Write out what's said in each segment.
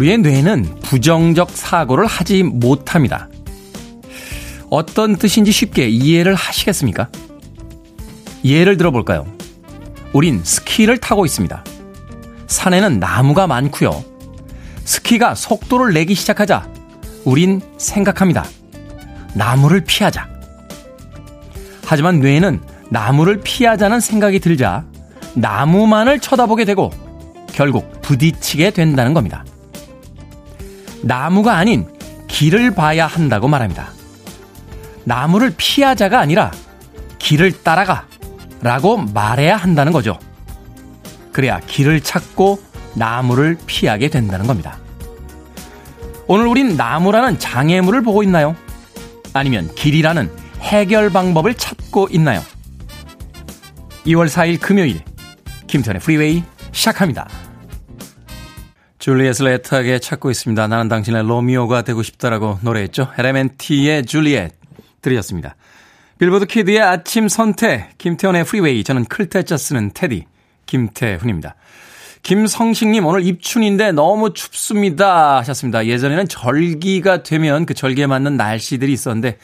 우리의 뇌는 부정적 사고를 하지 못합니다. 어떤 뜻인지 쉽게 이해를 하시겠습니까? 예를 들어볼까요? 우린 스키를 타고 있습니다. 산에는 나무가 많고요. 스키가 속도를 내기 시작하자 우린 생각합니다. 나무를 피하자. 하지만 뇌는 나무를 피하자는 생각이 들자 나무만을 쳐다보게 되고 결국 부딪히게 된다는 겁니다. 나무가 아닌 길을 봐야 한다고 말합니다. 나무를 피하자가 아니라 길을 따라가 라고 말해야 한다는 거죠. 그래야 길을 찾고 나무를 피하게 된다는 겁니다. 오늘 우린 나무라는 장애물을 보고 있나요? 아니면 길이라는 해결 방법을 찾고 있나요? 2월 4일 금요일 김태훈의 프리웨이 시작합니다. 줄리엣 애타게 찾고 있습니다. 나는 당신의 로미오가 되고 싶다라고 노래했죠. LMNT의 줄리엣 들으셨습니다. 빌보드 키드의 아침 선택 김태훈의 프리웨이 저는 클 태 자 쓰는 태디 김태훈입니다. 김성식님 오늘 입춘인데 너무 춥습니다 하셨습니다. 예전에는 절기가 되면 그 절기에 맞는 날씨들이 있었는데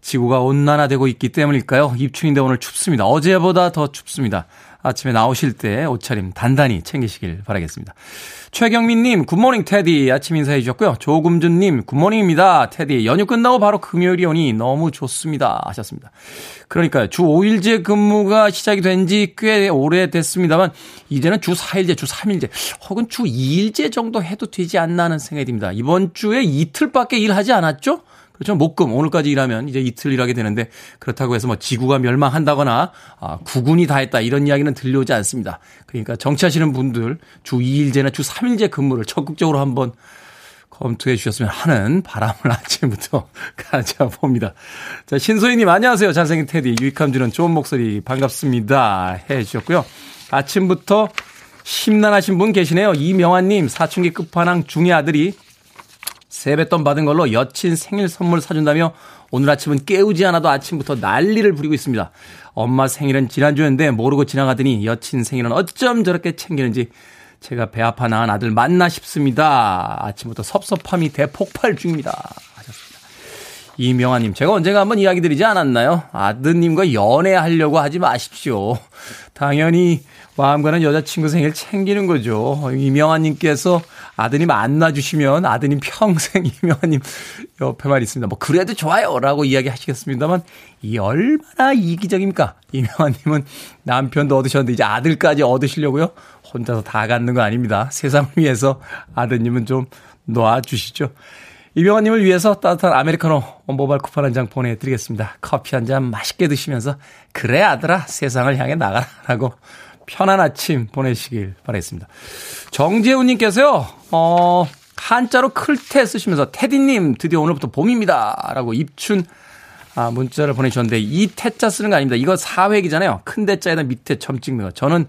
지구가 온난화되고 있기 때문일까요? 입춘인데 오늘 춥습니다. 어제보다 더 춥습니다. 아침에 나오실 때 옷차림 단단히 챙기시길 바라겠습니다. 최경민님, good morning 태디. 아침 인사해 주셨고요. 조금준님, good morning입니다. 태디. 연휴 끝나고 바로 금요일이 오니 너무 좋습니다. 하셨습니다. 그러니까요. 주 5일제 근무가 시작이 된 지 꽤 오래됐습니다만, 이제는 주 4일제, 주 3일제, 혹은 주 2일제 정도 해도 되지 않나 하는 생각이 듭니다. 이번 주에 이틀밖에 일하지 않았죠? 그렇죠. 목금 오늘까지 일하면 이제 이틀 일하게 되는데 그렇다고 해서 뭐 지구가 멸망한다거나 아, 구군이 다 했다 이런 이야기는 들려오지 않습니다. 그러니까 정치하시는 분들 주 2일제나 주 3일제 근무를 적극적으로 한번 검토해 주셨으면 하는 바람을 아침부터 가져봅니다. 자, 신소희님 안녕하세요. 잘생긴 테디. 유익함 주는 좋은 목소리 반갑습니다. 해 주셨고요. 아침부터 심란하신 분 계시네요. 이명환님 사춘기 끝판왕 중의 아들이 세뱃돈 받은 걸로 여친 생일 선물 사준다며 오늘 아침은 깨우지 않아도 아침부터 난리를 부리고 있습니다. 엄마 생일은 지난주였는데 모르고 지나가더니 여친 생일은 어쩜 저렇게 챙기는지 제가 배 아파 낳은 아들 맞나 싶습니다. 아침부터 섭섭함이 대폭발 중입니다. 하셨습니다. 이명아님, 제가 언젠가 한번 이야기 드리지 않았나요? 아드님과 연애하려고 하지 마십시오. 당연히 마음 가는 여자친구 생일 챙기는 거죠. 이명아님께서 아드님 안 놔주시면 아드님 평생 이명아님 옆에만 있습니다. 뭐, 그래도 좋아요. 라고 이야기 하시겠습니다만, 이 얼마나 이기적입니까? 이명아님은 남편도 얻으셨는데 이제 아들까지 얻으시려고요? 혼자서 다 갖는 거 아닙니다. 세상을 위해서 아드님은 좀 놔주시죠. 이명아님을 위해서 따뜻한 아메리카노 모바일 쿠폰 한 장 보내드리겠습니다. 커피 한 잔 맛있게 드시면서 그래 아들아 세상을 향해 나가라 라고 편한 아침 보내시길 바라겠습니다. 정재훈님께서요, 어, 한자로 클테 쓰시면서 테디님 드디어 오늘부터 봄입니다. 라고 입춘 아, 문자를 보내주셨는데 이 태자 쓰는 거 아닙니다. 이거 4획이잖아요. 큰 대자에다 밑에 점 찍는 거. 저는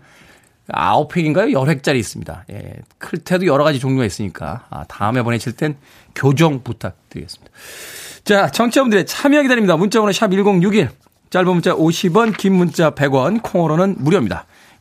9획인가요? 10획짜리 있습니다. 예, 클테도 여러 가지 종류가 있으니까 아, 다음에 보내실 땐 교정 부탁드리겠습니다. 자, 청취자분들의 참여 기다립니다. 문자번호 샵 1061. 짧은 문자 50원, 긴 문자 100원, 콩으로는 무료입니다.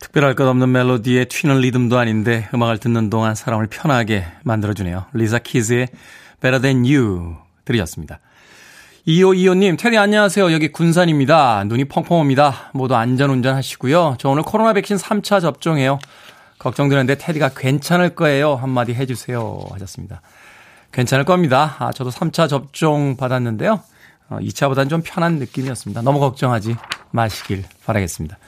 특별할 것 없는 멜로디에 튀는 리듬도 아닌데 음악을 듣는 동안 사람을 편하게 만들어주네요. 리사 키즈의 Better Than You 들으셨습니다. 2525님, 테디 안녕하세요. 여기 군산입니다. 눈이 펑펑 옵니다. 모두 안전운전 하시고요. 저 오늘 코로나 백신 3차 접종해요. 걱정되는데 테디가 괜찮을 거예요. 한마디 해주세요. 하셨습니다. 괜찮을 겁니다. 아, 저도 3차 접종 받았는데요. 어, 2차보다는 좀 편한 느낌이었습니다. 너무 걱정하지 마시길 바라겠습니다.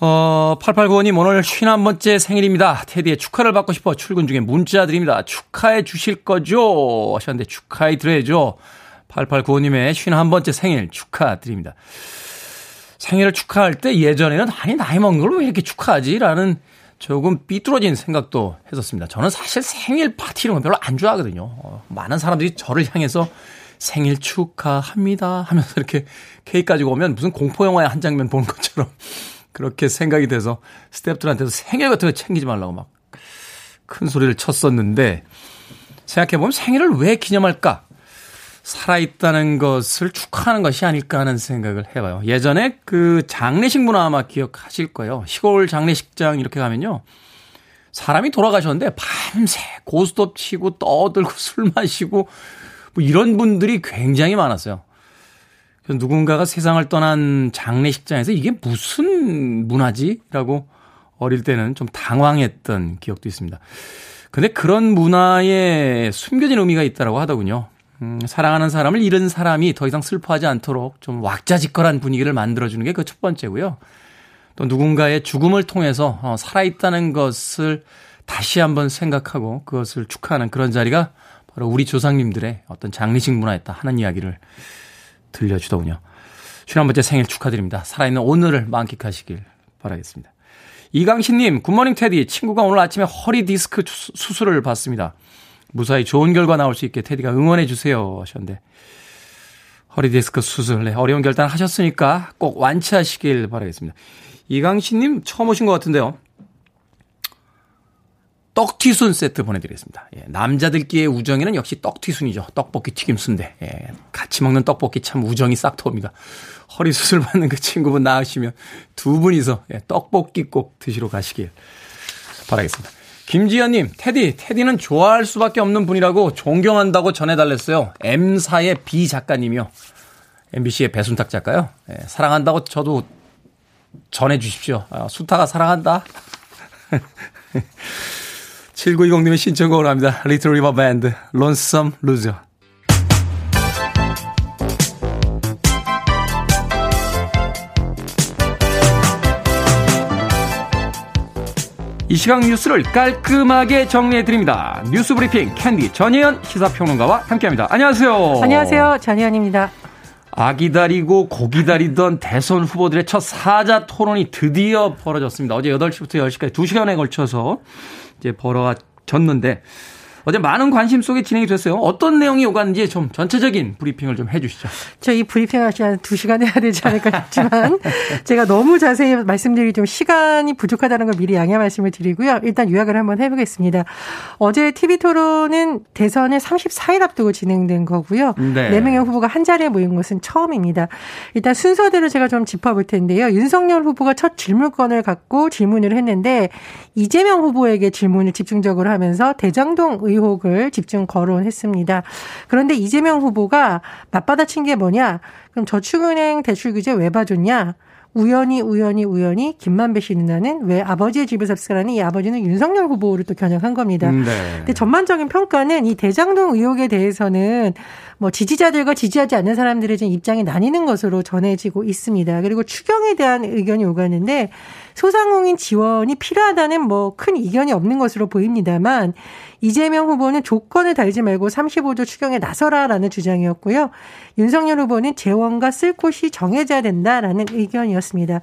어, 8895님 오늘 51번째 생일입니다. 테디의 축하를 받고 싶어 출근 중에 문자 드립니다. 축하해 주실 거죠? 하셨는데 축하해 드려야죠. 8895님의 51번째 생일 축하드립니다. 생일을 축하할 때 예전에는 아니 나이 먹는 걸 왜 이렇게 축하하지? 라는 조금 삐뚤어진 생각도 했었습니다. 저는 사실 생일 파티 이런 거 별로 안 좋아하거든요. 어, 많은 사람들이 저를 향해서 생일 축하합니다 하면서 이렇게 케이크 가지고 오면 무슨 공포영화의 한 장면 보는 것처럼 그렇게 생각이 돼서 스태프들한테도 생일 같은 거 챙기지 말라고 막 큰 소리를 쳤었는데 생각해보면 생일을 왜 기념할까? 살아있다는 것을 축하하는 것이 아닐까 하는 생각을 해봐요. 예전에 그 장례식 문화 아마 기억하실 거예요. 시골 장례식장 이렇게 가면요. 사람이 돌아가셨는데 밤새 고스톱 치고 떠들고 술 마시고 뭐 이런 분들이 굉장히 많았어요. 그래서 누군가가 세상을 떠난 장례식장에서 이게 무슨 문화지? 라고 어릴 때는 좀 당황했던 기억도 있습니다. 근데 그런 문화에 숨겨진 의미가 있다라고 하더군요. 음, 사랑하는 사람을 잃은 사람이 더 이상 슬퍼하지 않도록 좀 왁자지껄한 분위기를 만들어주는 게 그 첫 번째고요. 또 누군가의 죽음을 통해서 어, 살아있다는 것을 다시 한번 생각하고 그것을 축하하는 그런 자리가 바로 우리 조상님들의 어떤 장례식 문화였다 하는 이야기를 들려주더군요. 51번째 생일 축하드립니다. 살아있는 오늘을 만끽하시길 바라겠습니다. 이강신님, 굿모닝 테디. 친구가 오늘 아침에 허리 디스크 수술을 받습니다. 무사히 좋은 결과 나올 수 있게 테디가 응원해 주세요 하셨는데 허리 디스크 수술 네, 어려운 결단 하셨으니까 꼭 완치하시길 바라겠습니다. 이강신님 처음 오신 것 같은데요. 떡튀순 세트 보내드리겠습니다. 예, 남자들끼리의 우정에는 역시 떡튀순이죠. 떡볶이 튀김 순대. 예, 같이 먹는 떡볶이 참 우정이 싹 터옵니다. 허리 수술 받는 그 친구분 나으시면 두 분이서 예, 떡볶이 꼭 드시러 가시길 바라겠습니다. 김지연님, 테디, 테디는 좋아할 수밖에 없는 분이라고 존경한다고 전해달랬어요. M사의 B 작가님이요. MBC의 배순탁 작가요. 예, 사랑한다고 저도 전해주십시오. 아, 순탁아 사랑한다. 7920님의 신청곡을 합니다. 리틀 리버 밴드, Lonesome Loser. 이 시각 뉴스를 깔끔하게 정리해드립니다. 뉴스 브리핑 캔디 전예현 시사평론가와 함께합니다. 안녕하세요. 안녕하세요. 전예현입니다. 아 기 다리고 고 기 다리던 대선 후보들의 첫 사자 토론이 드디어 벌어졌습니다. 어제 8시부터 10시까지 2시간에 걸쳐서 이제 벌어졌는데 어제 많은 관심 속에 진행이 됐어요. 어떤 내용이 오갔는지 좀 전체적인 브리핑을 좀 해주시죠. 저 이 브리핑 할시 한 2 시간 해야 되지 않을까 싶지만 제가 너무 자세히 말씀드리기 좀 시간이 부족하다는 걸 미리 양해 말씀을 드리고요. 일단 요약을 한번 해보겠습니다. 어제 TV 토론은 대선을 34일 앞두고 진행된 거고요. 네. 4명의 후보가 한 자리에 모인 것은 처음입니다. 일단 순서대로 제가 좀 짚어볼 텐데요. 윤석열 후보가 첫 질문권을 갖고 질문을 했는데 이재명 후보에게 질문을 집중적으로 하면서 대장동 의 의혹을 집중 거론했습니다. 그런데 이재명 후보가 맞받아친 게 뭐냐? 그럼 저축은행 대출 규제 왜 봐줬냐? 우연히 우연히 우연히 김만배 씨 누나는 왜 아버지의 집을 삽습하는 이 아버지는 윤석열 후보를 또 겨냥한 겁니다. 음, 네. 근데 전반적인 평가는 이 대장동 의혹에 대해서는 뭐 지지자들과 지지하지 않는 사람들의 좀 입장이 나뉘는 것으로 전해지고 있습니다. 그리고 추경에 대한 의견이 오가는데 소상공인 지원이 필요하다는 뭐 큰 이견이 없는 것으로 보입니다만 이재명 후보는 조건을 달지 말고 35조 추경에 나서라라는 주장이었고요. 윤석열 후보는 재원과 쓸 곳이 정해져야 된다라는 의견이었습니다.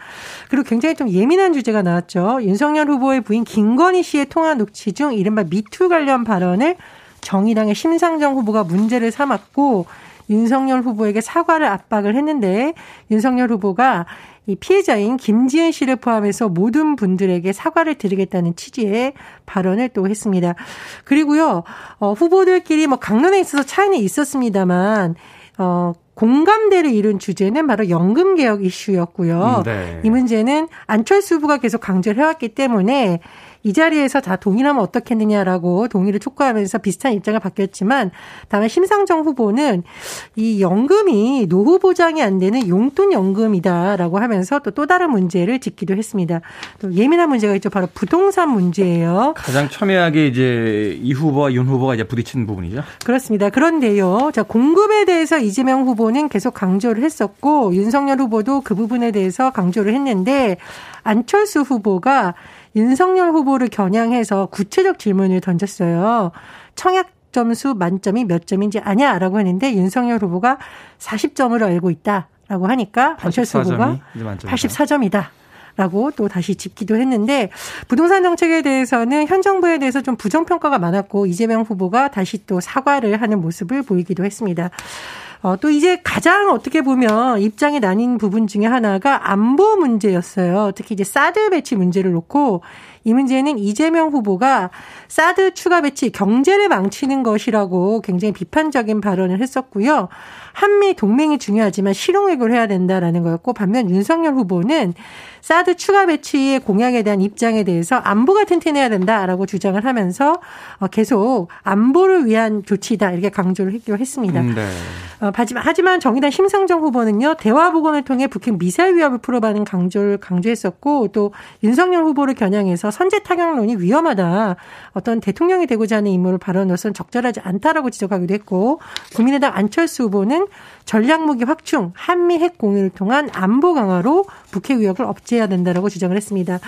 그리고 굉장히 좀 예민한 주제가 나왔죠. 윤석열 후보의 부인 김건희 씨의 통화 녹취 중 이른바 미투 관련 발언을 정의당의 심상정 후보가 문제를 삼았고 윤석열 후보에게 사과를 압박을 했는데 윤석열 후보가 이 피해자인 김지은 씨를 포함해서 모든 분들에게 사과를 드리겠다는 취지의 발언을 또 했습니다. 그리고요, 어, 후보들끼리 뭐 강론에 있어서 차이는 있었습니다만, 어, 공감대를 이룬 주제는 바로 연금 개혁 이슈였고요. 음, 네. 이 문제는 안철수 후보가 계속 강조를 해왔기 때문에 이 자리에서 다 동의하면 어떻겠느냐라고 동의를 촉구하면서 비슷한 입장을 바뀌었지만 다만 심상정 후보는 이 연금이 노후 보장이 안 되는 용돈 연금이다라고 하면서 또 또 다른 문제를 짚기도 했습니다. 또 예민한 문제가 있죠. 바로 부동산 문제예요. 가장 첨예하게 이제 이 후보와 윤 후보가 이제 부딪히는 부분이죠. 그렇습니다. 그런데요. 자, 공급에 대해서 이재명 후보는 계속 강조를 했었고 윤석열 후보도 그 부분에 대해서 강조를 했는데 안철수 후보가 윤석열 후보를 겨냥해서 구체적 질문을 던졌어요. 청약 점수 만점이 몇 점인지 아냐 라고 했는데 윤석열 후보가 40점으로 알고 있다 라고 하니까 안철수 후보가 84점이다. 라고 또 다시 짚기도 했는데 부동산 정책에 대해서는 현 정부에 대해서 좀 부정평가가 많았고 이재명 후보가 다시 또 사과를 하는 모습을 보이기도 했습니다. 어, 또 이제 가장 어떻게 보면 입장이 나뉜 부분 중에 하나가 안보 문제였어요. 특히 이제 사드 배치 문제를 놓고 이 문제는 이재명 후보가 사드 추가 배치 경제를 망치는 것이라고 굉장히 비판적인 발언을 했었고요. 한미 동맹이 중요하지만 실용외교를 해야 된다라는 거였고 반면 윤석열 후보는 사드 추가 배치의 공약에 대한 입장에 대해서 안보가 튼튼해야 된다라고 주장을 하면서 어, 계속 안보를 위한 조치다 이렇게 강조를 했기도 했습니다. 음, 네. 어, 하지만 정의당 심상정 후보는요 대화 복원을 통해 북핵 미사일 위협을 풀어가는 강조를 강조했었고 또 윤석열 후보를 겨냥해서 선제 타격론이 위험하다. 어떤 대통령이 되고자 하는 인물을 발언으로서는 적절하지 않다라고 지적하기도 했고 국민의당 안철수 후보는 전략 무기 확충, 한미 핵 공유를 통한 안보 강화로 북핵 위협을 억제해야 된다라고 주장을 했습니다.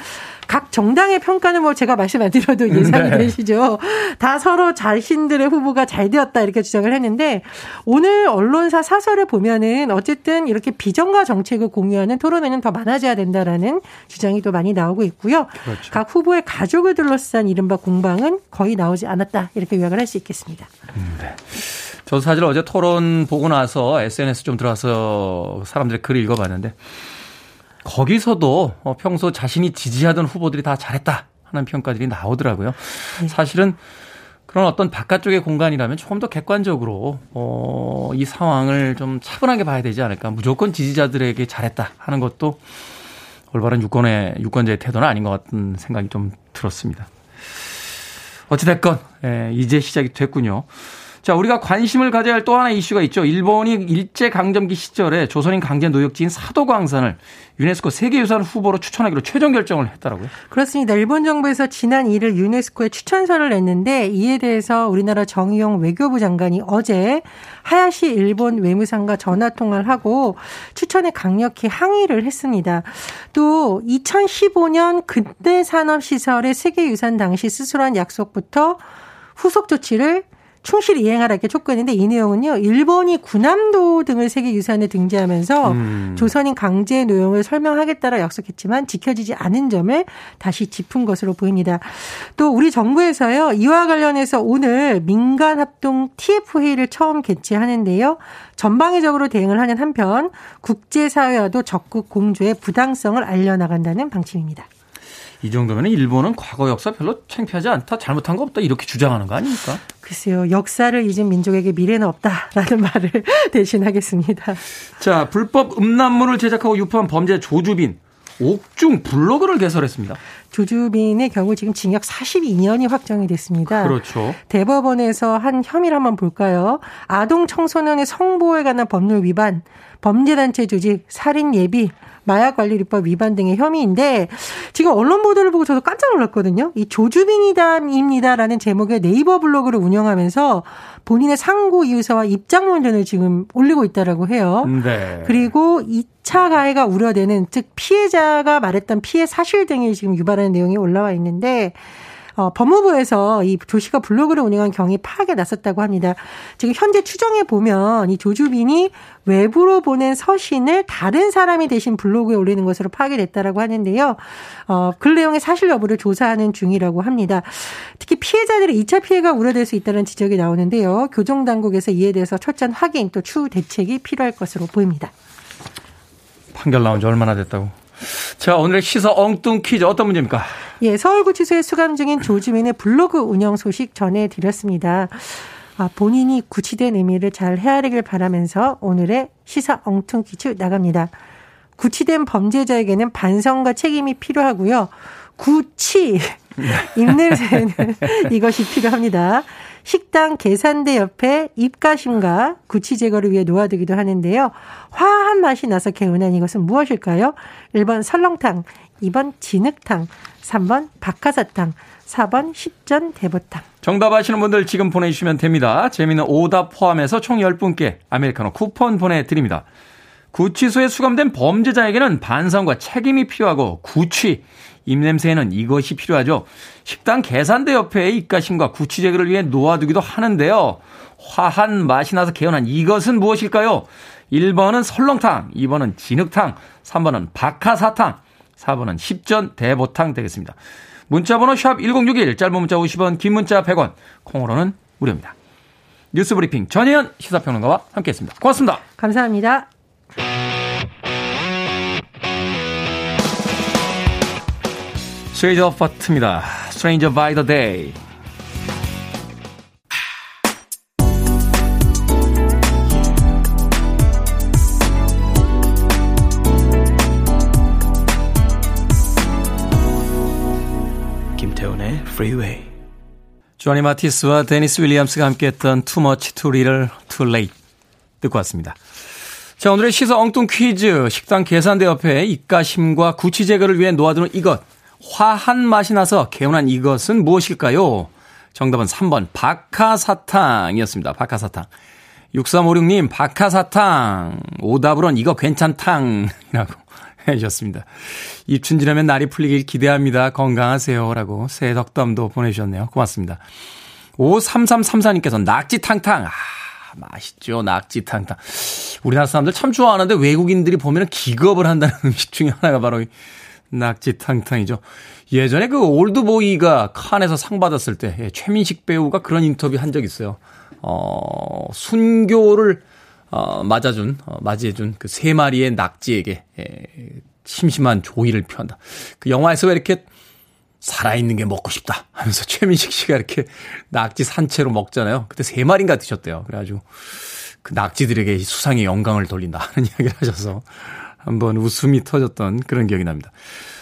각 정당의 평가는 뭐 제가 말씀 안 드려도 예상이 네. 되시죠. 다 서로 자신들의 후보가 잘 되었다 이렇게 주장을 했는데 오늘 언론사 사설을 보면은 어쨌든 이렇게 비전과 정책을 공유하는 토론회는 더 많아져야 된다라는 주장이 또 많이 나오고 있고요. 그렇죠. 각 후보의 가족을 둘러싼 이른바 공방은 거의 나오지 않았다 이렇게 요약을 할 수 있겠습니다. 음, 네. 저도 사실 어제 토론 보고 나서 SNS 좀 들어와서 사람들의 글을 읽어봤는데 거기서도 어, 평소 자신이 지지하던 후보들이 다 잘했다 하는 평가들이 나오더라고요. 네. 사실은 그런 어떤 바깥쪽의 공간이라면 조금 더 객관적으로 어, 이 상황을 좀 차분하게 봐야 되지 않을까. 무조건 지지자들에게 잘했다 하는 것도 올바른 유권의 유권자의 태도는 아닌 것 같은 생각이 좀 들었습니다. 어찌됐건 예, 이제 시작이 됐군요. 자, 우리가 관심을 가져야 할 또 하나의 이슈가 있죠. 일본이 일제 강점기 시절에 조선인 강제 노역지인 사도광산을 유네스코 세계유산 후보로 추천하기로 최종 결정을 했다라고요? 그렇습니다. 일본 정부에서 지난 1일 유네스코에 추천서를 냈는데 이에 대해서 우리나라 정의용 외교부 장관이 어제 하야시 일본 외무상과 전화 통화를 하고 추천에 강력히 항의를 했습니다. 또 2015년 근대 산업 시설의 세계유산 당시 스스로 한 약속부터 후속 조치를 충실히 이행하라 이렇게 촉구했는데 이 내용은요. 일본이 군함도 등을 세계 유산에 등재하면서 음. 조선인 강제 노용을 설명하겠다라 약속했지만 지켜지지 않은 점을 다시 짚은 것으로 보입니다. 또 우리 정부에서요. 이와 관련해서 오늘 민간 합동 TF 회의를 처음 개최하는데요. 전방위적으로 대응을 하는 한편 국제사회와도 적극 공조의 부당성을 알려나간다는 방침입니다. 이 정도면 일본은 과거 역사 별로 창피하지 않다, 잘못한 거 없다 이렇게 주장하는 거 아닙니까? 글쎄요, 역사를 잊은 민족에게 미래는 없다라는 말을 대신하겠습니다. 자, 불법 음란물을 제작하고 유포한 범죄 조주빈 옥중 블로그를 개설했습니다. 조주빈의 경우 지금 징역 42년이 확정이 됐습니다. 그렇죠. 대법원에서 한 혐의를 한번 볼까요? 아동 청소년의 성보호에 관한 법률 위반, 범죄단체 조직, 살인 예비, 마약관리법 위반 등의 혐의인데 지금 언론 보도를 보고 저도 깜짝 놀랐거든요. 이 조주빈이다입니다라는 제목의 네이버 블로그를 운영하면서 본인의 상고 이유서와 입장문 등을 지금 올리고 있다라고 해요. 네. 그리고 2차 가해가 우려되는 즉 피해자가 말했던 피해 사실 등이 지금 유발하는 내용이 올라와 있는데 어, 법무부에서 이 조 씨가 블로그를 운영한 경위 파악에 나섰다고 합니다. 지금 현재 추정해 보면 이 조주빈이 외부로 보낸 서신을 다른 사람이 대신 블로그에 올리는 것으로 파악이 됐다라고 하는데요. 어, 글 내용의 사실 여부를 조사하는 중이라고 합니다. 특히 피해자들의 2차 피해가 우려될 수 있다는 지적이 나오는데요. 교정 당국에서 이에 대해서 철저한 확인 또 추후 대책이 필요할 것으로 보입니다. 판결 나온 지 얼마나 됐다고? 자, 오늘의 시사 엉뚱 퀴즈 어떤 문제입니까? 예, 서울구치소에 수감 중인 조주민의 블로그 운영 소식 전해드렸습니다. 아, 본인이 구치된 의미를 잘 헤아리길 바라면서 오늘의 시사 엉뚱 퀴즈 나갑니다. 구치된 범죄자에게는 반성과 책임이 필요하고요. 구치를 입냄새는 이것이 필요합니다. 식당 계산대 옆에 입가심과 구취 제거를 위해 놓아두기도 하는데요. 화한 맛이 나서 개운한 이것은 무엇일까요? 1번 설렁탕, 2번 진흙탕, 3번 박하사탕, 4번 십전 대보탕. 정답 아시는 분들 지금 보내주시면 됩니다. 재미있는 오답 포함해서 총 10분께 아메리카노 쿠폰 보내드립니다. 구치소에 수감된 범죄자에게는 반성과 책임이 필요하고 구취, 입냄새에는 이것이 필요하죠. 식당 계산대 옆에 입가심과 구취제거를 위해 놓아두기도 하는데요. 화한 맛이 나서 개운한 이것은 무엇일까요? 1번은 설렁탕, 2번은 진흙탕, 3번은 박하사탕, 4번은 십전 대보탕 되겠습니다. 문자번호 샵 1061, 짧은 문자 50원, 긴 문자 100원, 콩으로는 무료입니다. 뉴스 브리핑 전혜연 시사평론가와 함께했습니다. 고맙습니다. 감사합니다. 스웨이저 퍼트입니다. Stranger by the Day. 김태훈의 Freeway. 조니 마티스와 데니스 윌리엄스가 함께했던 Too Much Too Little Too Late 듣고 왔습니다. 자 오늘의 시사 엉뚱 퀴즈 식당 계산대 옆에 입가심과 구취 제거를 위해 놓아두는 이것 화한 맛이 나서 개운한 이것은 무엇일까요? 정답은 3번 박하사탕이었습니다. 박하사탕. 6356님 박하사탕 오답으론 이거 괜찮탕이라고 해주셨습니다. 입춘 지나면 날이 풀리길 기대합니다. 건강하세요. 라고 새 덕담도 보내주셨네요. 고맙습니다. 53334님께서 낙지탕탕. 아, 맛있죠. 낙지탕탕. 우리나라 사람들 참 좋아하는데 외국인들이 보면 기겁을 한다는 음식 중에 하나가 바로 낙지탕탕이죠. 예전에 그 올드보이가 칸에서 상 받았을 때 예, 최민식 배우가 그런 인터뷰 한 적 있어요. 어, 순교를 어, 맞아준, 어, 맞이해준 그 세 마리의 낙지에게 예, 심심한 조의를 표한다. 그 영화에서 왜 이렇게 살아있는 게 먹고 싶다 하면서 최민식 씨가 이렇게 낙지 산채로 먹잖아요. 그때 세 마리인가 드셨대요. 그래가지고 그 낙지들에게 수상의 영광을 돌린다 하는 이야기를 하셔서 한번 웃음이 터졌던 그런 기억이 납니다.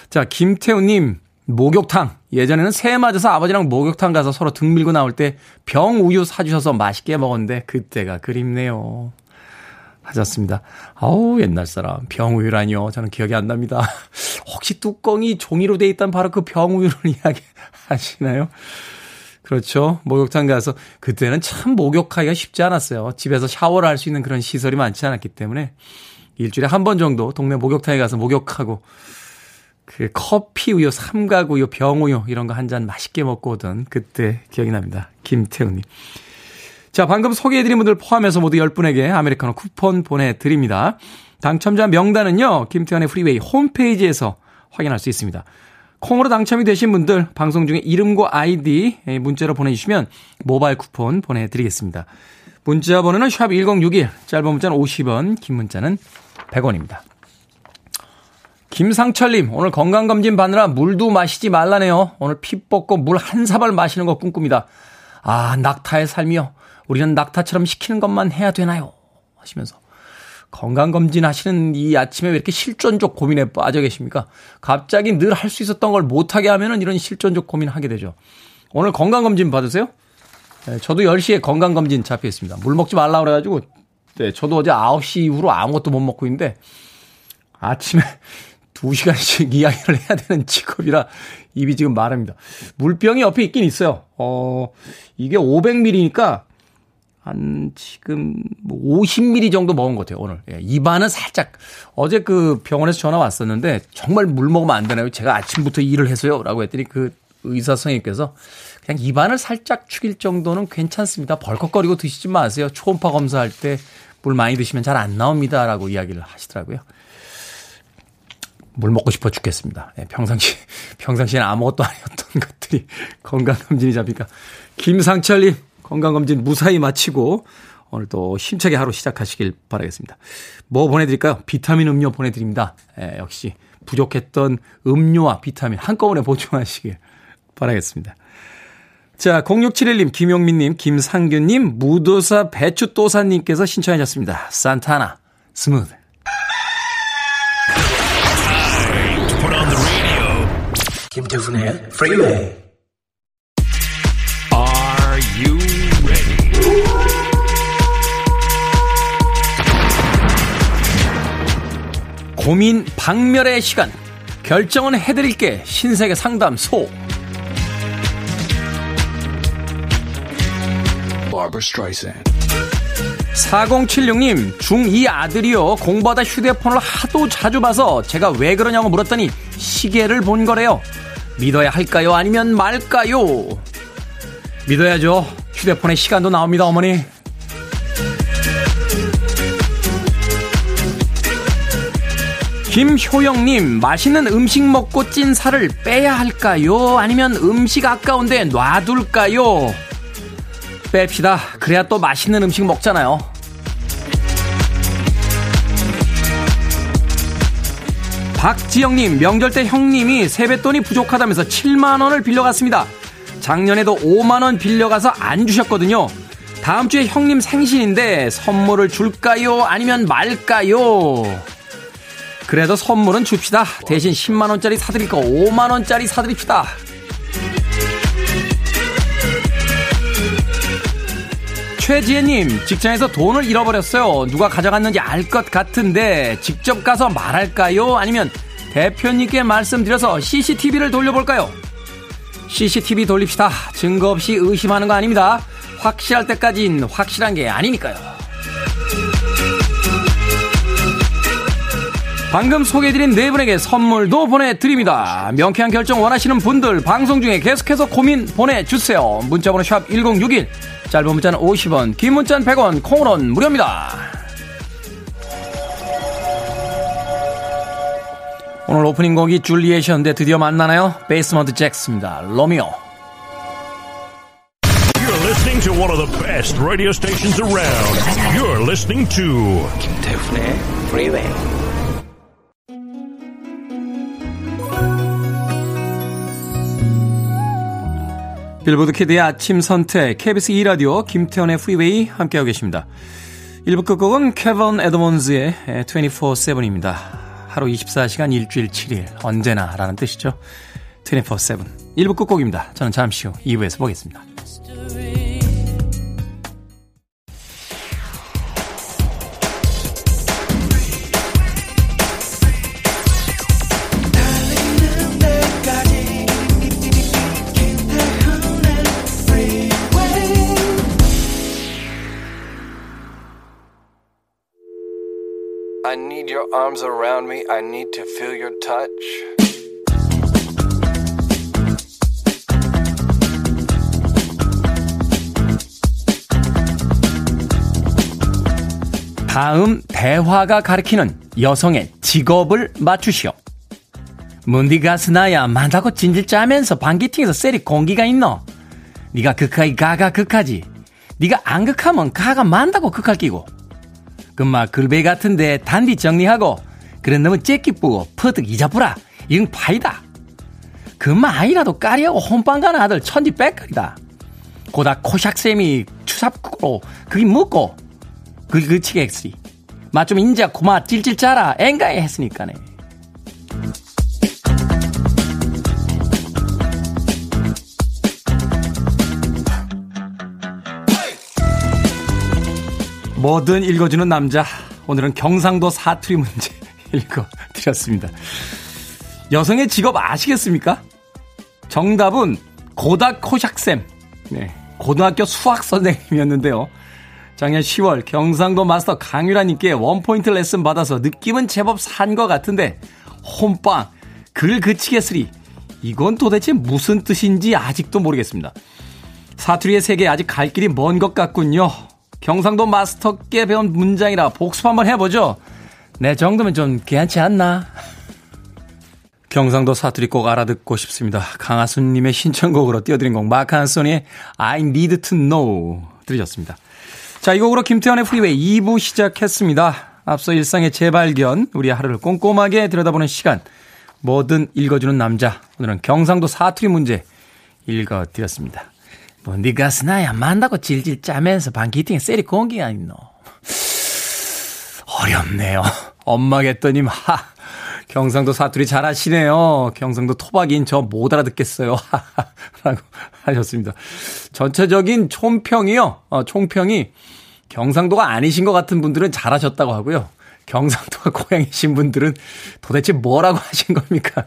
자, 김태우님, 목욕탕. 예전에는 새해 맞아서 아버지랑 목욕탕 가서 서로 등 밀고 나올 때 병 우유 사주셔서 맛있게 먹었는데 그때가 그립네요. 하셨습니다. 아우, 옛날 사람. 병우유라니요. 저는 기억이 안 납니다. 혹시 뚜껑이 종이로 돼 있던 바로 그 병우유를 이야기 하시나요? 그렇죠. 목욕탕 가서 그때는 참 목욕하기가 쉽지 않았어요. 집에서 샤워를 할 수 있는 그런 시설이 많지 않았기 때문에 일주일에 한 번 정도 동네 목욕탕에 가서 목욕하고 그 커피 우유, 삼각 우유, 병 우유 이런 거 한 잔 맛있게 먹고 오던 그때 기억이 납니다. 김태훈님. 자, 방금 소개해드린 분들 포함해서 모두 10분에게 아메리카노 쿠폰 보내드립니다. 당첨자 명단은요, 김태훈의 프리웨이 홈페이지에서 확인할 수 있습니다. 콩으로 당첨이 되신 분들 방송 중에 이름과 아이디 문자로 보내주시면 모바일 쿠폰 보내드리겠습니다. 문자 번호는 샵 1061, 짧은 문자는 50원, 긴 문자는 100원입니다. 김상철님, 오늘 건강검진 받느라 물도 마시지 말라네요. 오늘 피 뽑고 물 한 사발 마시는 거 꿈꿉니다. 아, 낙타의 삶이요. 우리는 낙타처럼 시키는 것만 해야 되나요? 하시면서. 건강검진 하시는 이 아침에 왜 이렇게 실존적 고민에 빠져 계십니까? 갑자기 늘 할 수 있었던 걸 못하게 하면은 이런 실존적 고민을 하게 되죠. 오늘 건강검진 받으세요? 네, 저도 10시에 건강검진 잡혀 있습니다. 물 먹지 말라 그래가지고, 네, 저도 어제 9시 이후로 아무것도 못 먹고 있는데, 아침에 2시간씩 이야기를 해야 되는 직업이라 입이 지금 마릅니다. 물병이 옆에 있긴 있어요. 어, 이게 500ml니까, 한 지금 50ml 뭐 정도 먹은 것 같아요, 오늘. 예, 입안은 살짝, 어제 그 병원에서 전화 왔었는데, 정말 물 먹으면 안 되나요? 제가 아침부터 일을 해서요. 라고 했더니 그 의사 선생님께서 그냥 입안을 살짝 축일 정도는 괜찮습니다. 벌컥거리고 드시지 마세요. 초음파 검사할 때 물 많이 드시면 잘 안 나옵니다. 라고 이야기를 하시더라고요. 물 먹고 싶어 죽겠습니다. 네, 평상시, 평상시에는 아무것도 아니었던 것들이 건강 검진이 잡히니까. 김상철님, 건강 검진 무사히 마치고 오늘 또 힘차게 하루 시작하시길 바라겠습니다. 뭐 보내드릴까요? 비타민 음료 보내드립니다. 예, 역시 부족했던 음료와 비타민 한꺼번에 보충하시길 바라겠습니다. 자, 0671님, 김용민님, 김상균님, 무도사 배추도사님께서 신청하셨습니다. 산타나, Smooth. 김태훈의 프리웨이 Are you ready? 고민 박멸의 시간 결정은 해드릴게 신세계 상담소 4076님, 중2 아들이요. 공부하다 휴대폰을 하도 자주 봐서 제가 왜 그러냐고 물었더니 시계를 본 거래요. 믿어야 할까요? 아니면 말까요? 믿어야죠. 휴대폰에 시간도 나옵니다, 어머니. 김효영님, 맛있는 음식 먹고 찐 살을 빼야 할까요? 아니면 음식 아까운데 놔둘까요? 뺍시다. 그래야 또 맛있는 음식 먹잖아요. 박지영님, 명절 때 형님이 세뱃돈이 부족하다면서 7만원을 빌려갔습니다. 작년에도 5만원 빌려가서 안 주셨거든요. 다음 주에 형님 생신인데 선물을 줄까요? 아니면 말까요? 그래도 선물은 줍시다. 대신 10만원짜리 사드릴 거 5만원짜리 사드립시다. 최지혜님, 직장에서 돈을 잃어버렸어요. 누가 가져갔는지 알 것 같은데, 직접 가서 말할까요? 아니면 대표님께 말씀드려서 CCTV를 돌려볼까요? CCTV 돌립시다. 증거 없이 의심하는 거 아닙니다. 확실할 때까진 확실한 게 아니니까요. 방금 소개해드린 네 분에게 선물도 보내드립니다. 명쾌한 결정 원하시는 분들 방송 중에 계속해서 고민 보내주세요. 문자번호 샵 1061, 짧은 문자는 50원, 긴 문자는 100원, 콩으로는 무료입니다. 오늘 오프닝 곡이 줄리엣이었는데 드디어 만나나요? 베이스먼트 잭스입니다. 로미오. You're listening to one of the best radio stations around. You're listening to 김태훈의 Freeway. 빌보드 키드의 아침 선택, KBS 2라디오, 김태훈의 프리웨이 함께하고 계십니다. 1부 끝곡은 케본 에드먼즈의 24-7입니다. 하루 24시간 일주일 7일, 언제나 라는 뜻이죠. 24-7. 1부 끝곡입니다. 저는 잠시 후 2부에서 보겠습니다. I need your arms around me. I need to feel your touch. 다음 대화가 가리키는 여성의 직업을 맞추시오. 문디가 스나야 만다고 진질 짜면서 방귀팅에서 셀이 공기가 있노. 네가 극하기 가가 극하지. 네가 안 극하면 가가 만다고 극할 끼고. 금마 글베 같은데 단디 정리하고 그런 놈은 째끼뿌고 퍼득 이자뿌라 이응 파이다. 금마 아이라도 까리하고 혼빵 가는 아들 천지 빽거리다. 고다 코샥쌤이 추삽고 그게 먹고 했으리. 맛좀 인자 고마 찔찔 짜라 앵가에 했으니까네. 뭐든 읽어주는 남자. 오늘은 경상도 사투리 문제 읽어드렸습니다. 여성의 직업 아시겠습니까? 정답은 고다 코샥쌤. 네. 고등학교 수학 선생님이었는데요. 작년 10월 경상도 마스터 강유라님께 원포인트 레슨 받아서 느낌은 제법 산 것 같은데 홈빵 글 그치겠으리 이건 도대체 무슨 뜻인지 아직도 모르겠습니다. 사투리의 세계 아직 갈 길이 먼 것 같군요. 경상도 마스터께 배운 문장이라 복습 한번 해보죠. 내 정도면 좀 괜찮지 않나? 경상도 사투리 꼭 알아듣고 싶습니다. 강하순님의 신청곡으로 띄워드린 곡 마크 앤서니의 I Need to Know 들으셨습니다. 자, 이 곡으로 김태훈의 프리웨이 2부 시작했습니다. 앞서 일상의 재발견, 우리 하루를 꼼꼼하게 들여다보는 시간, 뭐든 읽어주는 남자. 오늘은 경상도 사투리 문제 읽어드렸습니다. 뭐, 니가 스나야 만다고 질질 짜면서 방 기팅에 셀이 공기가 있노. 어렵네요. 엄마겠더님, 하. 경상도 사투리 잘하시네요. 경상도 토박인 저 못 알아듣겠어요. 라고 하셨습니다. 전체적인 총평이요. 어, 총평이 경상도가 아니신 것 같은 분들은 잘하셨다고 하고요. 경상도가 고향이신 분들은 도대체 뭐라고 하신 겁니까?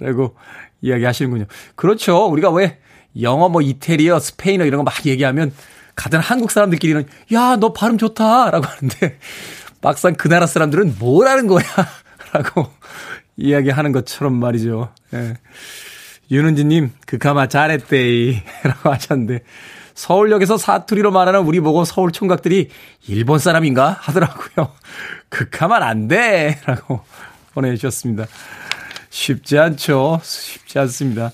라고 이야기 하시는군요. 그렇죠. 우리가 왜 영어 뭐 이태리어, 스페인어 이런 거 막 얘기하면 가든 한국 사람들끼리는 야, 너 발음 좋다. 라고 하는데 막상 그 나라 사람들은 뭐라는 거야. 라고 이야기하는 것처럼 말이죠. 예. 윤은지님, 그카마 잘했대이. 라고 하셨는데, 서울역에서 사투리로 말하는 우리 보고 서울 총각들이 일본 사람인가? 하더라고요. 극하면 안 돼! 라고 보내주셨습니다. 쉽지 않죠. 쉽지 않습니다.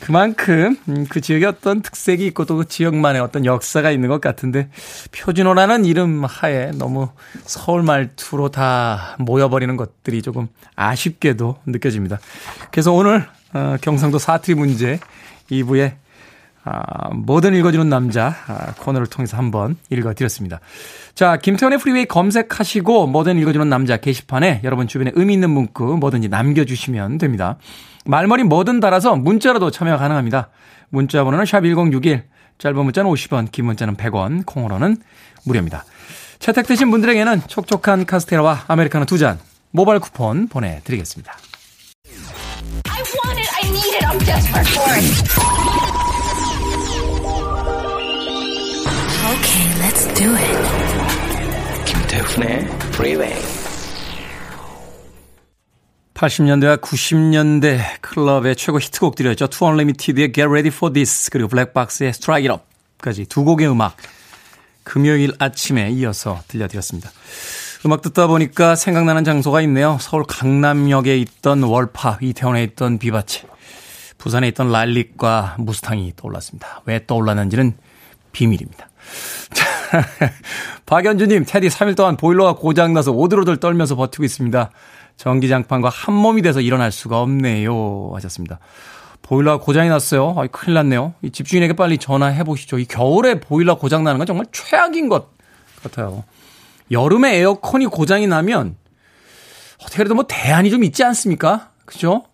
그만큼 음, 그 지역에 어떤 특색이 있고 또 그 지역만의 어떤 역사가 있는 것 같은데 표준어라는 이름 하에 너무 서울 말투로 다 모여버리는 것들이 조금 아쉽게도 느껴집니다. 그래서 오늘 어, 경상도 사투리 문제 2부에 아, 뭐든 읽어주는 남자 아, 코너를 통해서 한번 읽어드렸습니다. 자, 김태훈의 프리웨이 검색하시고 뭐든 읽어주는 남자 게시판에 여러분 주변에 의미 있는 문구 뭐든지 남겨주시면 됩니다. 말머리 뭐든 달아서 문자로도 참여 가능합니다. 문자 번호는 샵1061, 짧은 문자는 50원, 긴 문자는 100원, 콩으로는 무료입니다. 채택되신 분들에게는 촉촉한 카스테라와 아메리카노 두 잔 모바일 쿠폰 보내드리겠습니다. I want it, I need it, I'm desperate for it. Okay, let's do it. 김태훈의 Freeway. 80년대와 90년대 클럽의 최고 히트곡들이었죠. 투 언리미티드의 Get Ready for This 그리고 블랙박스의 Strike It Up까지 두 곡의 음악 금요일 아침에 이어서 들려드렸습니다. 음악 듣다 보니까 생각나는 장소가 있네요. 서울 강남역에 있던 월파, 이태원에 있던 비바체, 부산에 있던 랄릭과 무스탕이 떠올랐습니다. 왜 떠올랐는지는 비밀입니다. 박연주님, 테디 3일 동안 보일러가 고장나서 오들오들 떨면서 버티고 있습니다. 전기장판과 한 몸이 돼서 일어날 수가 없네요. 하셨습니다. 보일러가 고장이 났어요. 아, 큰일 났네요. 이 집주인에게 빨리 전화해 보시죠. 이 겨울에 보일러 고장 나는 건 정말 최악인 것 같아요. 여름에 에어컨이 고장이 나면 어떻게 해도 뭐 대안이 좀 있지 않습니까? 그죠?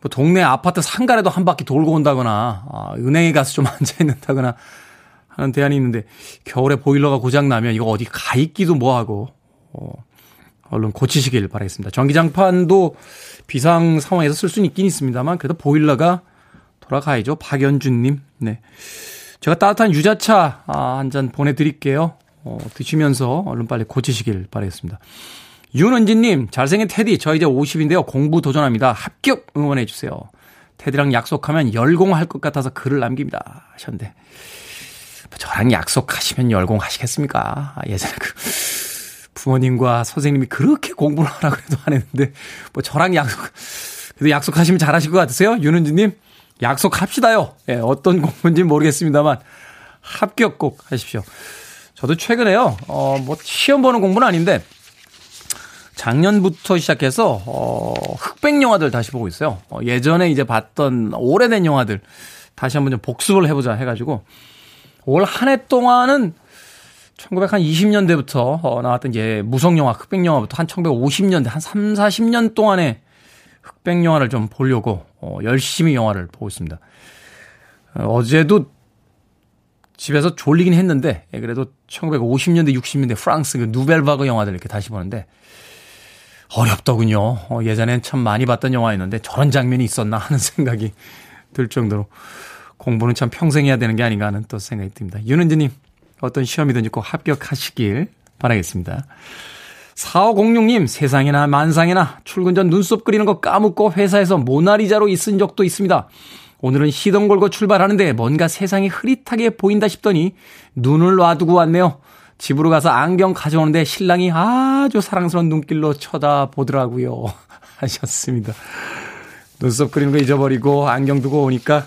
뭐 동네 아파트 상가라도 한 바퀴 돌고 온다거나 아, 은행에 가서 좀 앉아 있는다거나 하는 대안이 있는데 겨울에 보일러가 고장 나면 이거 어디 가 있기도 뭐하고 어, 얼른 고치시길 바라겠습니다. 전기장판도 비상 상황에서 쓸 수는 있긴 있습니다만 그래도 보일러가 돌아가야죠. 박연준님. 네. 제가 따뜻한 유자차 아, 한 잔 보내드릴게요. 어, 드시면서 얼른 빨리 고치시길 바라겠습니다. 윤은지님, 잘생긴 테디, 저 이제 50인데요. 공부 도전합니다. 합격 응원해주세요. 테디랑 약속하면 열공할 것 같아서 글을 남깁니다. 하셨는데. 저랑 약속하시면 열공하시겠습니까? 아, 예전에 그, 부모님과 선생님이 그렇게 공부를 하라고 해도 안 했는데, 뭐 저랑 약속, 그래도 약속하시면 잘하실 것 같으세요? 윤은지님? 약속합시다요. 예, 어떤 공부인지 모르겠습니다만, 합격 꼭 하십시오. 저도 최근에요, 어, 뭐, 시험 보는 공부는 아닌데, 작년부터 시작해서, 어, 흑백 영화들 다시 보고 있어요. 어, 예전에 이제 봤던 오래된 영화들, 다시 한번 좀 복습을 해보자 해가지고, 올 한 해 동안은 1920년대부터 어, 나왔던 이제 무성영화, 흑백영화부터 한 1950년대, 한 3, 40년 동안의 흑백영화를 좀 보려고 어, 열심히 영화를 보고 있습니다. 어, 어제도 집에서 졸리긴 했는데, 예, 그래도 1950년대, 60년대 프랑스 그 누벨바그 영화들 이렇게 다시 보는데, 어렵더군요. 어, 예전엔 참 많이 봤던 영화였는데 저런 장면이 있었나 하는 생각이 들 정도로 공부는 참 평생 해야 되는 게 아닌가 하는 또 생각이 듭니다. 윤은지님, 어떤 시험이든지 꼭 합격하시길 바라겠습니다. 4506님, 세상에나 만상에나 출근 전 눈썹 그리는 거 까먹고 회사에서 모나리자로 있은 적도 있습니다. 오늘은 시동 걸고 출발하는데 뭔가 세상이 흐릿하게 보인다 싶더니 눈을 놔두고 왔네요. 집으로 가서 안경 가져오는데 신랑이 아주 사랑스러운 눈길로 쳐다보더라고요. 하셨습니다. 눈썹 그리는 거 잊어버리고 안경 두고 오니까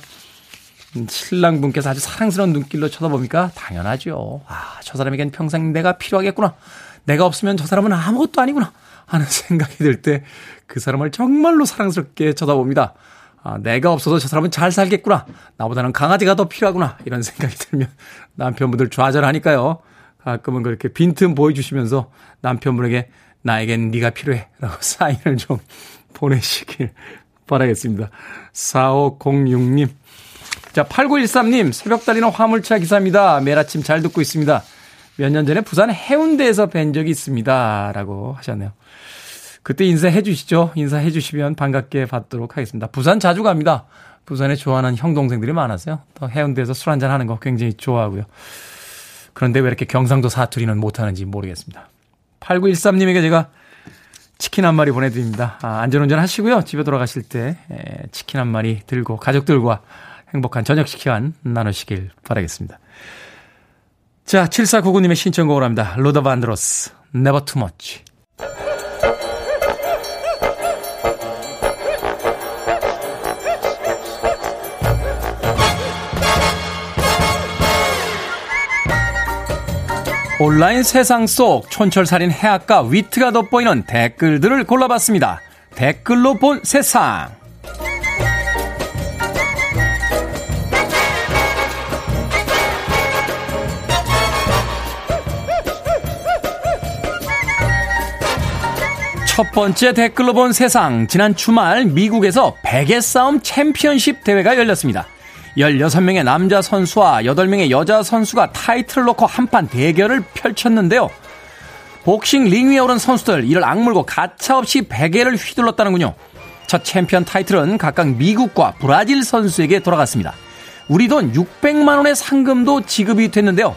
신랑분께서 아주 사랑스러운 눈길로 쳐다보니까 당연하죠. 아, 저 사람에겐 평생 내가 필요하겠구나. 내가 없으면 저 사람은 아무것도 아니구나. 하는 생각이 들 때 그 사람을 정말로 사랑스럽게 쳐다봅니다. 아, 내가 없어도 저 사람은 잘 살겠구나. 나보다는 강아지가 더 필요하구나. 이런 생각이 들면 남편분들 좌절하니까요. 가끔은 그렇게 빈틈 보여주시면서 남편분에게 나에겐 네가 필요해. 라고 사인을 좀 보내시길 바라겠습니다. 4506님. 자, 8913님, 새벽 달리는 화물차 기사입니다. 매일 아침 잘 듣고 있습니다. 몇 년 전에 부산 해운대에서 뵌 적이 있습니다. 라고 하셨네요. 그때 인사해 주시죠. 인사해 주시면 반갑게 받도록 하겠습니다. 부산 자주 갑니다. 부산에 좋아하는 형 동생들이 많았어요. 또 해운대에서 술 한잔 하는 거 굉장히 좋아하고요. 그런데 왜 이렇게 경상도 사투리는 못하는지 모르겠습니다. 8913님에게 제가 치킨 한 마리 보내드립니다. 아, 안전운전 하시고요. 집에 돌아가실 때 에, 치킨 한 마리 들고 가족들과 행복한 저녁 시간 나누시길 바라겠습니다. 자, 7499님의 신청곡을 합니다. 로더 반드로스, Never Too Much. 온라인 세상 속 촌철살인 해악과 위트가 돋보이는 댓글들을 골라봤습니다. 댓글로 본 세상. 첫 번째 댓글로 본 세상. 지난 주말 미국에서 베개 싸움 챔피언십 대회가 열렸습니다. 16명의 남자 선수와 8명의 여자 선수가 타이틀을 놓고 한판 대결을 펼쳤는데요. 복싱 링 위에 오른 선수들 이를 악물고 가차없이 베개를 휘둘렀다는군요. 첫 챔피언 타이틀은 각각 미국과 브라질 선수에게 돌아갔습니다. 우리 돈 600만 원의 상금도 지급이 됐는데요.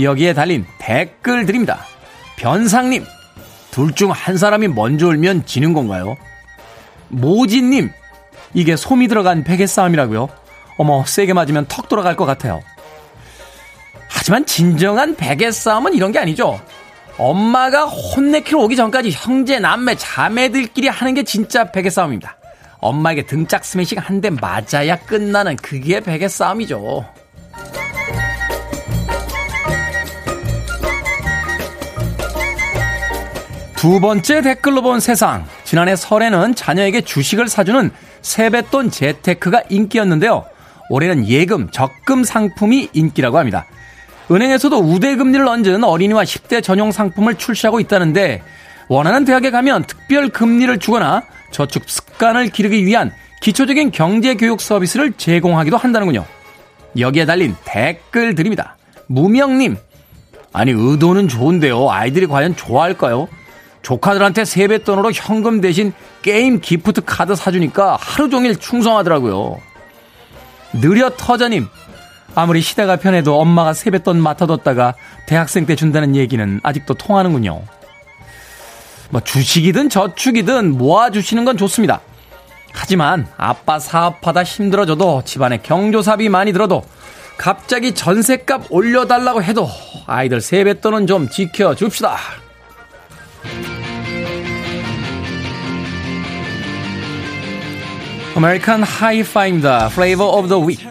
여기에 달린 댓글 드립니다. 변상님, 둘 중 한 사람이 먼저 울면 지는 건가요? 모진님, 이게 솜이 들어간 베개 싸움이라고요? 어머, 세게 맞으면 턱 돌아갈 것 같아요. 하지만 진정한 베개 싸움은 이런 게 아니죠. 엄마가 혼내키러 오기 전까지 형제, 남매, 자매들끼리 하는 게 진짜 베개 싸움입니다. 엄마에게 등짝 스매싱 한 대 맞아야 끝나는 그게 베개 싸움이죠. 두 번째 댓글로 본 세상. 지난해 설에는 자녀에게 주식을 사주는 세뱃돈 재테크가 인기였는데요. 올해는 예금, 적금 상품이 인기라고 합니다. 은행에서도 우대금리를 얹은 어린이와 10대 전용 상품을 출시하고 있다는데 원하는 대학에 가면 특별 금리를 주거나 저축 습관을 기르기 위한 기초적인 경제 교육 서비스를 제공하기도 한다는군요. 여기에 달린 댓글 드립니다. 무명님, 아니 의도는 좋은데요. 아이들이 과연 좋아할까요? 조카들한테 세뱃돈으로 현금 대신 게임 기프트 카드 사주니까 하루 종일 충성하더라고요. 느려 터져님. 아무리 시대가 편해도 엄마가 세뱃돈 맡아뒀다가 대학생 때 준다는 얘기는 아직도 통하는군요. 뭐 주식이든 저축이든 모아주시는 건 좋습니다. 하지만 아빠 사업하다 힘들어져도 집안에 경조사비 많이 들어도 갑자기 전셋값 올려달라고 해도 아이들 세뱃돈은 좀 지켜줍시다. 아메리칸 하이파입니다. Flavor of the Week.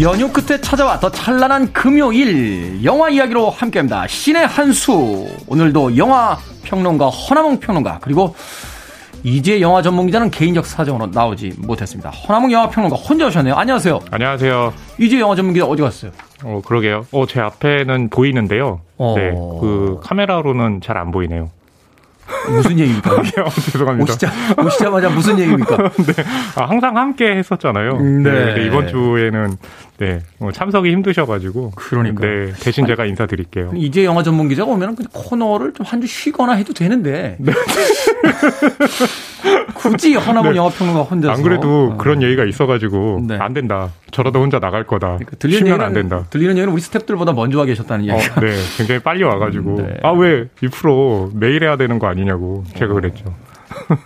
연휴 끝에 찾아와 더 찬란한 금요일 영화 이야기로 함께합니다. 신의 한수 오늘도 영화 평론가 허나몽 평론가 그리고 이제 영화 전문 기자는 개인적 사정으로 나오지 못했습니다. 허나몽 영화 평론가 혼자 오셨네요. 안녕하세요. 안녕하세요. 이제 영화 전문 기자 어디 갔어요? 어 그러게요. 어제 앞에는 보이는데요. 어... 네, 그 카메라로는 잘 안 보이네요. 무슨 얘기입니까? 어, 죄송합니다. 오시자, 오시자마자 무슨 얘기입니까? 네. 아, 항상 함께 했었잖아요. 음, 네. 네. 이번 주에는 네, 뭐 참석이 힘드셔가지고. 그러니까. 네, 대신 아니, 제가 인사드릴게요. 이제 영화 전문 기자가 오면 코너를 좀 한 주 쉬거나 해도 되는데. 네. 굳이 허나문 네. 영화평론가 혼자서. 안 그래도 어. 그런 얘기가 있어가지고. 네. 안 된다. 저러다 혼자 나갈 거다. 그러니까 들리는 쉬면 얘기는, 안 된다. 들리는 얘기는 우리 스탭들보다 먼저 와 계셨다는 얘기. 어, 네, 굉장히 빨리 와가지고. 네. 아, 왜 이 프로 매일 해야 되는 거 아니냐고 제가 어. 그랬죠.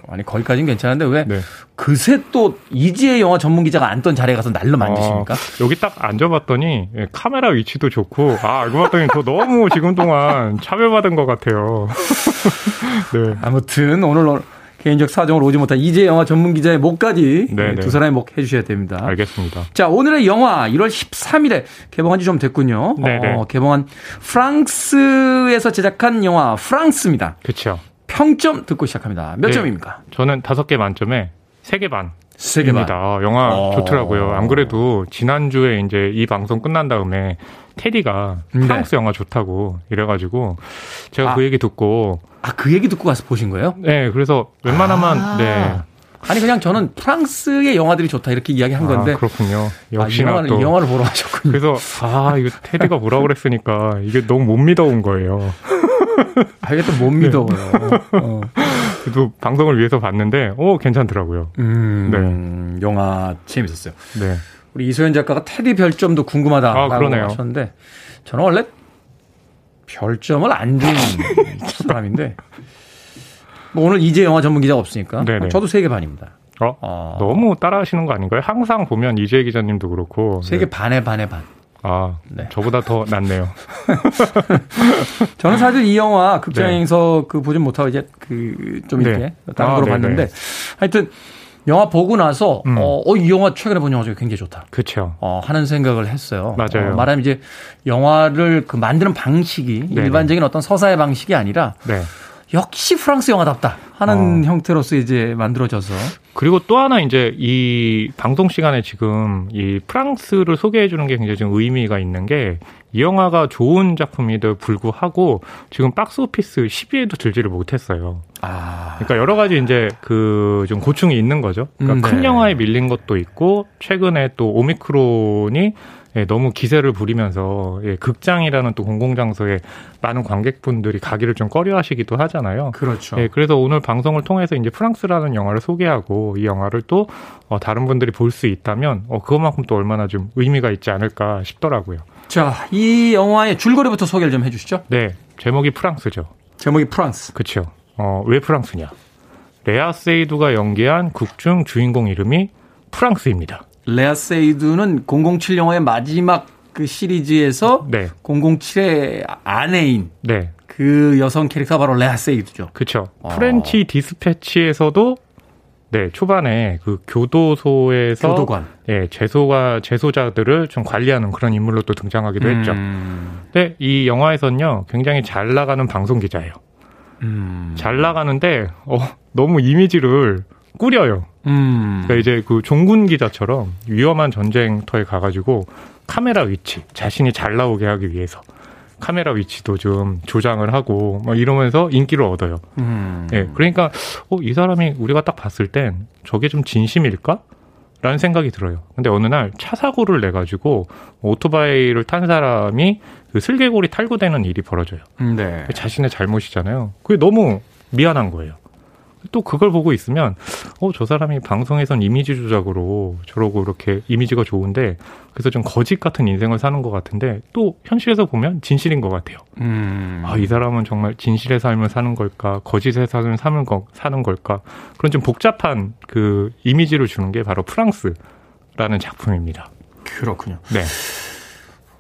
아니 거기까지는 괜찮은데 왜 네. 그새 또 이지혜 영화 전문 기자가 앉던 자리에 가서 날로 만드십니까? 어, 여기 딱 앉아봤더니 예, 카메라 위치도 좋고 아 알고 봤더니 저 너무 지금 동안 차별받은 것 같아요. 네. 아무튼 오늘 개인적 사정으로 오지 못한 이제 영화 전문 기자의 목까지 네네. 두 사람의 목 해주셔야 됩니다. 알겠습니다. 자, 오늘의 영화 1월 13일에 개봉한 지 좀 됐군요. 네네. 어, 개봉한 프랑스에서 제작한 영화 프랑스입니다. 그렇죠. 평점 듣고 시작합니다. 몇 네. 점입니까? 저는 다섯 개 만점에 세 개 반. 세개 반. 입니다. 영화 어. 좋더라고요. 안 그래도 지난주에 이제 이 방송 끝난 다음에 테디가 네. 프랑스 영화 좋다고 이래가지고 제가 아. 그 얘기 듣고 아, 그 얘기 듣고 가서 보신 거예요? 네 그래서 웬만하면 아. 네 아니 그냥 저는 프랑스의 영화들이 좋다 이렇게 이야기한 건데 아, 그렇군요. 아, 이 역시나 영화를, 또이 영화를 보러 가셨군요. 그래서 아 이거 테디가 뭐라 그랬으니까 이게 너무 못 믿어온 거예요. 아, 이게 또 못 믿어요. 어. 그래도 방송을 위해서 봤는데 오 괜찮더라고요. 음, 영화 재밌었어요. 네. 우리 이소연 작가가 테디 별점도 궁금하다라고 아, 그러네요. 하셨는데 저는 원래 별점을 안 주는 사람인데 뭐 오늘 이제 영화 전문 기자가 없으니까 네네. 저도 세 개 반입니다. 어 어, 너무 따라하시는 거 아닌가요? 항상 보면 이재 기자님도 그렇고 세개 네. 반에 반에 반. 아 네. 저보다 더 낫네요. 저는 사실 이 영화 극장에서 그 보진 못하고 이제 그 좀 이렇게 네. 다른 아, 거로 네네. 봤는데 하여튼 영화 보고 나서 음. 어, 어, 이 영화 최근에 본 영화 중에 굉장히 좋다. 그렇죠. 어, 하는 생각을 했어요. 맞아요. 어, 말하면 이제 영화를 그 만드는 방식이 네네. 일반적인 어떤 서사의 방식이 아니라 네. 역시 프랑스 영화답다 하는 어. 형태로서 이제 만들어져서 그리고 또 하나 이제 이 방송 시간에 지금 이 프랑스를 소개해 주는 게 굉장히 좀 의미가 있는 게 이 영화가 좋은 작품에도 불구하고 지금 박스 오피스 10위에도 들지를 못했어요. 아, 그러니까 여러 가지 이제 그 좀 고충이 있는 거죠. 그러니까 음, 큰 네. 영화에 밀린 것도 있고 최근에 또 오미크론이 예, 너무 기세를 부리면서 예, 극장이라는 또 공공장소에 많은 관객분들이 가기를 좀 꺼려하시기도 하잖아요. 그렇죠. 예, 그래서 오늘 방송을 통해서 이제 프랑스라는 영화를 소개하고 이 영화를 또 어, 다른 분들이 볼 수 있다면 어, 그것만큼 또 얼마나 좀 의미가 있지 않을까 싶더라고요. 자, 이 영화의 줄거리부터 소개를 좀 해주시죠. 네, 제목이 프랑스죠. 제목이 프랑스. 그렇죠. 어, 왜 프랑스냐? 레아 세이두가 연기한 극중 주인공 이름이 프랑스입니다. 레아 세이두는 007 영화의 마지막 그 시리즈에서 네, 007의 아내인 네, 그 여성 캐릭터가 바로 레아 세이두죠. 그렇죠. 어. French Dispatch에서도 네 초반에 그 교도소에서 교도관. 예 재소가 재소자들을 좀 관리하는 그런 인물로 또 등장하기도 했죠. 음, 근데 이 영화에서는요 굉장히 잘 나가는 방송 기자예요. 음, 잘 나가는데 어, 너무 이미지를 꾸려요. 음. 그러니까 이제 그 종군 기자처럼 위험한 전쟁터에 가가지고 카메라 위치 자신이 잘 나오게 하기 위해서 카메라 위치도 좀 조장을 하고 막 이러면서 인기를 얻어요. 음. 예, 그러니까 어, 이 사람이 우리가 딱 봤을 땐 저게 좀 진심일까? 라는 생각이 들어요. 근데 어느 날 차 사고를 내 가지고 오토바이를 탄 사람이 그 슬개골이 탈구되는 일이 벌어져요. 음, 네. 자신의 잘못이잖아요. 그게 너무 미안한 거예요. 또 그걸 보고 있으면 어 저 사람이 방송에선 이미지 조작으로 저러고 이렇게 이미지가 좋은데 그래서 좀 거짓 같은 인생을 사는 것 같은데 또 현실에서 보면 진실인 것 같아요. 음. 아이 사람은 정말 진실의 삶을 사는 걸까 거짓의 삶을 사는 거 사는 걸까 그런 좀 복잡한 그 이미지를 주는 게 바로 프랑스라는 작품입니다. 그렇군요. 네,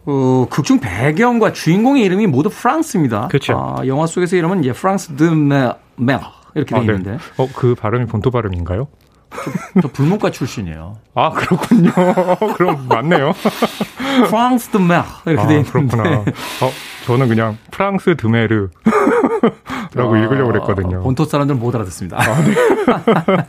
어, 극중 배경과 주인공의 이름이 모두 프랑스입니다. 그렇죠. 아, 영화 속에서 이름은 이제 프랑스 드 메, 메 이렇게 돼 아, 네. 있는데 어그 발음이 본토 발음인가요? 저 불문과 출신이에요. 아 그렇군요. 그럼 맞네요. 프랑스 드메 이렇게 아, 돼 있는데 그렇구나. 어, 저는 그냥 프랑스 드메르라고 아, 읽으려고 그랬거든요. 본토 사람들 못 알아듣습니다.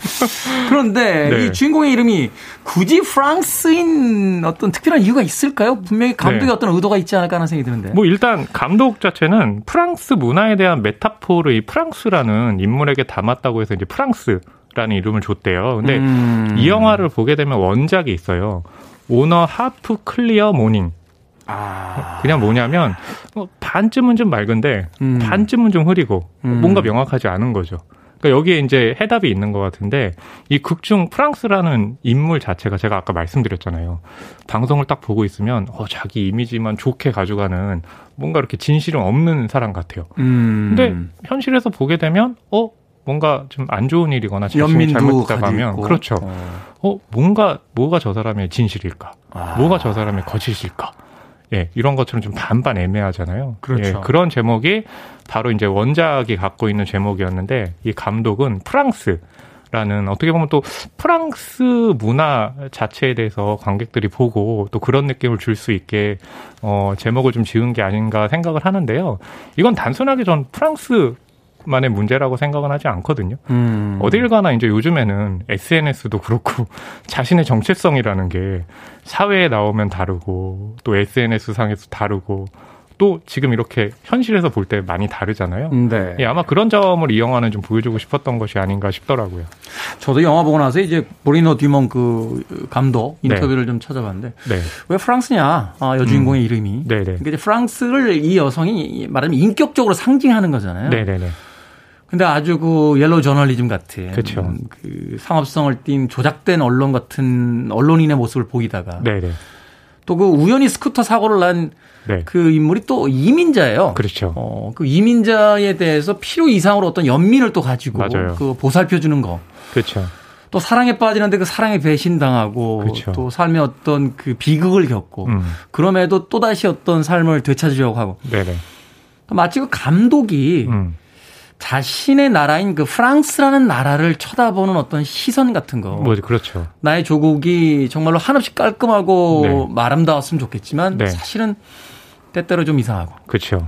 그런데 네. 이 주인공의 이름이 굳이 프랑스인 어떤 특별한 이유가 있을까요? 분명히 감독의 네. 어떤 의도가 있지 않을까 하는 생각이 드는데. 뭐 일단 감독 자체는 프랑스 문화에 대한 메타포를 이 프랑스라는 인물에게 담았다고 해서 이제 프랑스 라는 이름을 줬대요. 근데 음. 이 영화를 보게 되면 원작이 있어요. On a Half Clear Morning. 아. 그냥 뭐냐면 어, 반쯤은 좀 맑은데 음. 반쯤은 좀 흐리고 음. 뭔가 명확하지 않은 거죠. 그러니까 여기에 이제 해답이 있는 것 같은데 이 극중 프랑스라는 인물 자체가 제가 아까 말씀드렸잖아요. 방송을 딱 보고 있으면 어, 자기 이미지만 좋게 가져가는 뭔가 이렇게 진실은 없는 사람 같아요. 음. 근데 현실에서 보게 되면 어 뭔가 좀 안 좋은 일이거나 자신이 가지고 가면. 그렇죠. 어. 어 뭔가 뭐가 저 사람의 진실일까? 아. 뭐가 저 사람의 거짓일까? 예, 이런 것처럼 좀 반반 애매하잖아요. 그렇죠. 예, 그런 제목이 바로 이제 원작이 갖고 있는 제목이었는데 이 감독은 프랑스 라는 어떻게 보면 또 프랑스 문화 자체에 대해서 관객들이 보고 또 그런 느낌을 줄 수 있게 어 제목을 좀 지은 게 아닌가 생각을 하는데요. 이건 단순하게 전 프랑스 만의 문제라고 생각은 하지 않거든요. 음. 어딜 가나 이제 요즘에는 SNS도 그렇고 자신의 정체성이라는 게 사회에 나오면 다르고 또 SNS 상에서 다르고 또 지금 이렇게 현실에서 볼 때 많이 다르잖아요. 네. 예, 아마 그런 점을 이 영화는 좀 보여주고 싶었던 것이 아닌가 싶더라고요. 저도 영화 보고 나서 이제 브루노 뒤몽 그 감독 인터뷰를 좀 찾아봤는데 네. 왜 프랑스냐 아, 여주인공의 이름이 네네. 그러니까 이제 프랑스를 이 여성이 말하면 인격적으로 상징하는 거잖아요. 네네네. 근데 아주 그 옐로우 저널리즘 같은 그쵸. 그 상업성을 띈 조작된 언론 같은 언론인의 모습을 보이다가. 또 그 우연히 스쿠터 사고를 난 네. 그 인물이 또 이민자예요. 그렇죠. 어, 그 이민자에 대해서 필요 이상으로 어떤 연민을 또 가지고 맞아요. 그 보살펴 주는 거. 그렇죠. 또 사랑에 빠지는데 그 사랑에 배신당하고 그렇죠. 또 삶의 어떤 그 비극을 겪고 음. 그럼에도 또 다시 어떤 삶을 되찾으려고 하고 네네. 마치 그 감독이 음. 자신의 나라인 그 프랑스라는 나라를 쳐다보는 어떤 시선 같은 거. 뭐 그렇죠. 나의 조국이 정말로 한없이 깔끔하고 네. 아름다웠으면 좋겠지만 네. 사실은 때때로 좀 이상하고 그렇죠.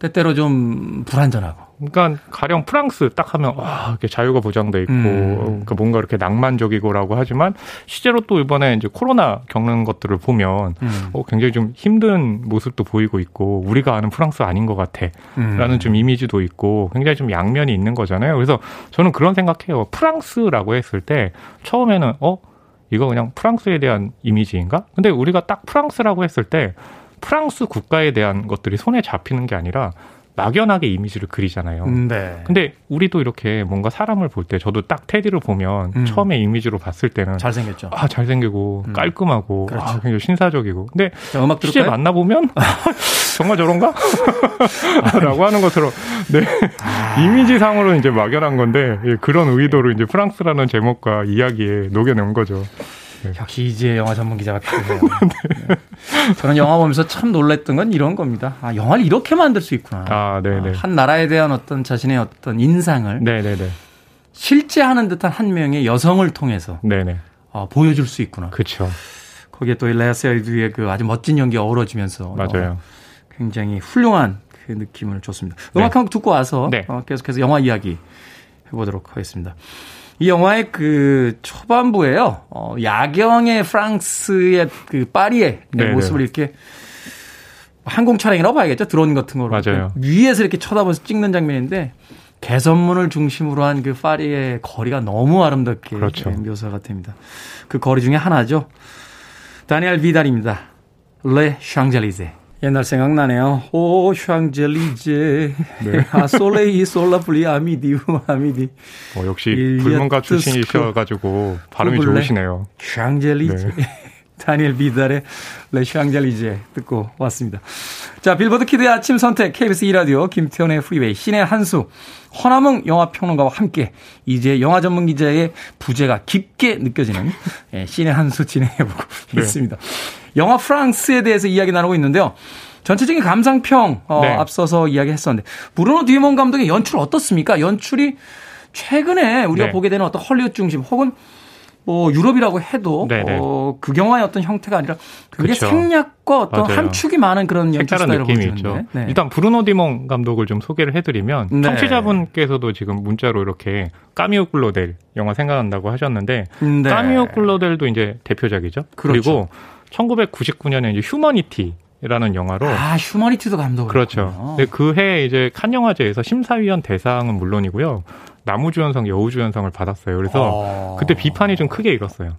때때로 좀 불안전하고 그러니까 가령 프랑스 딱 하면 와 이렇게 자유가 보장돼 있고 음. 그러니까 뭔가 이렇게 낭만적이고라고 하지만 실제로 또 이번에 이제 코로나 겪는 것들을 보면 음. 어, 굉장히 좀 힘든 모습도 보이고 있고 우리가 아는 프랑스 아닌 것 같아라는 음. 좀 이미지도 있고 굉장히 좀 양면이 있는 거잖아요. 그래서 저는 그런 생각해요. 프랑스라고 했을 때 처음에는 어 이거 그냥 프랑스에 대한 이미지인가? 근데 우리가 딱 프랑스라고 했을 때 프랑스 국가에 대한 것들이 손에 잡히는 게 아니라 막연하게 이미지를 그리잖아요. 네. 근데 우리도 이렇게 뭔가 사람을 볼 때 저도 딱 테디를 보면 음. 처음에 이미지로 봤을 때는 잘생겼죠. 아 잘생기고 음. 깔끔하고 그렇죠. 아, 굉장히 신사적이고 근데 자, 음악 실제 들을까요? 만나 보면 정말 저런가? 라고 하는 것처럼 네 아. 이미지상으로 이제 막연한 건데 예, 그런 의도로 이제 프랑스라는 제목과 이야기에 녹여낸 거죠. 역시 이제 영화 전문 기자가 필요해요. 네. 저는 영화 보면서 참 놀랐던 건 이런 겁니다. 아, 영화를 이렇게 만들 수 있구나. 아 네네 아, 한 나라에 대한 어떤 자신의 어떤 인상을 네네네 실제 하는 듯한 한 명의 여성을 통해서 네네 어, 보여줄 수 있구나. 그렇죠 거기에 또 레아 세이드의 그 아주 멋진 연기가 어우러지면서 맞아요. 어, 굉장히 훌륭한 그 느낌을 줬습니다. 네. 음악 한곡 듣고 와서 네. 어, 계속해서 영화 이야기 해보도록 하겠습니다. 이 영화의 그 초반부에요. 어, 야경의 프랑스의 그 파리의 네네. 모습을 이렇게 항공 촬영이라고 봐야겠죠. 드론 같은 거로 맞아요. 위에서 이렇게 쳐다보면서 찍는 장면인데 개선문을 중심으로 한 그 파리의 거리가 너무 아름답게 그렇죠. 묘사가 됩니다. 그 거리 중에 하나죠. 다니엘 비달입니다. 레 샹젤리제. 옛날 생각나네요. 오 샹젤리제. 네. 아 솔레이 솔라플리 아미디 아미디. 어, 역시 불문과 출신이셔가지고 발음이. 좋으시네요. 샹젤리제. 네. 다니엘 비달의 Les Champs-Élysées 듣고 왔습니다. 자, 빌보드 키드의 아침 선택 KBS 2라디오 김태훈의 프리웨이 신의 한수 허남웅 영화평론가와 함께 이제 영화 전문 기자의 부재가 깊게 느껴지는 예, 신의 한수 진행해보고 네. 있습니다. 영화 프랑스에 대해서 이야기 나누고 있는데요. 전체적인 감상평 어, 네. 앞서서 이야기했었는데 브루노 디몬 감독의 연출 어떻습니까? 연출이 최근에 우리가 네. 보게 되는 어떤 헐리우드 중심 혹은 뭐 유럽이라고 해도 네네. 어, 극영화의 어떤 형태가 아니라 굉장히 그쵸. 생략과 어떤 맞아요. 함축이 많은 그런 연출 스타일을 느낌이 보여주는데 있죠. 네. 일단 브루노 디몽 감독을 좀 소개를 해드리면 네. 청취자분께서도 지금 문자로 이렇게 까미오 클로델 영화 생각난다고 하셨는데 네. 까미오 클로델도 이제 대표작이죠. 그렇죠. 리고 1999년에 이제 휴머니티 라는 영화로 아 휴머니티도 감독을 그렇죠. 근데 그 해에 이제 칸 영화제에서 심사위원 대상은 물론이고요. 나무주연상, 여우주연상을 받았어요. 그래서 어. 그때 비판이 좀 크게 일었어요.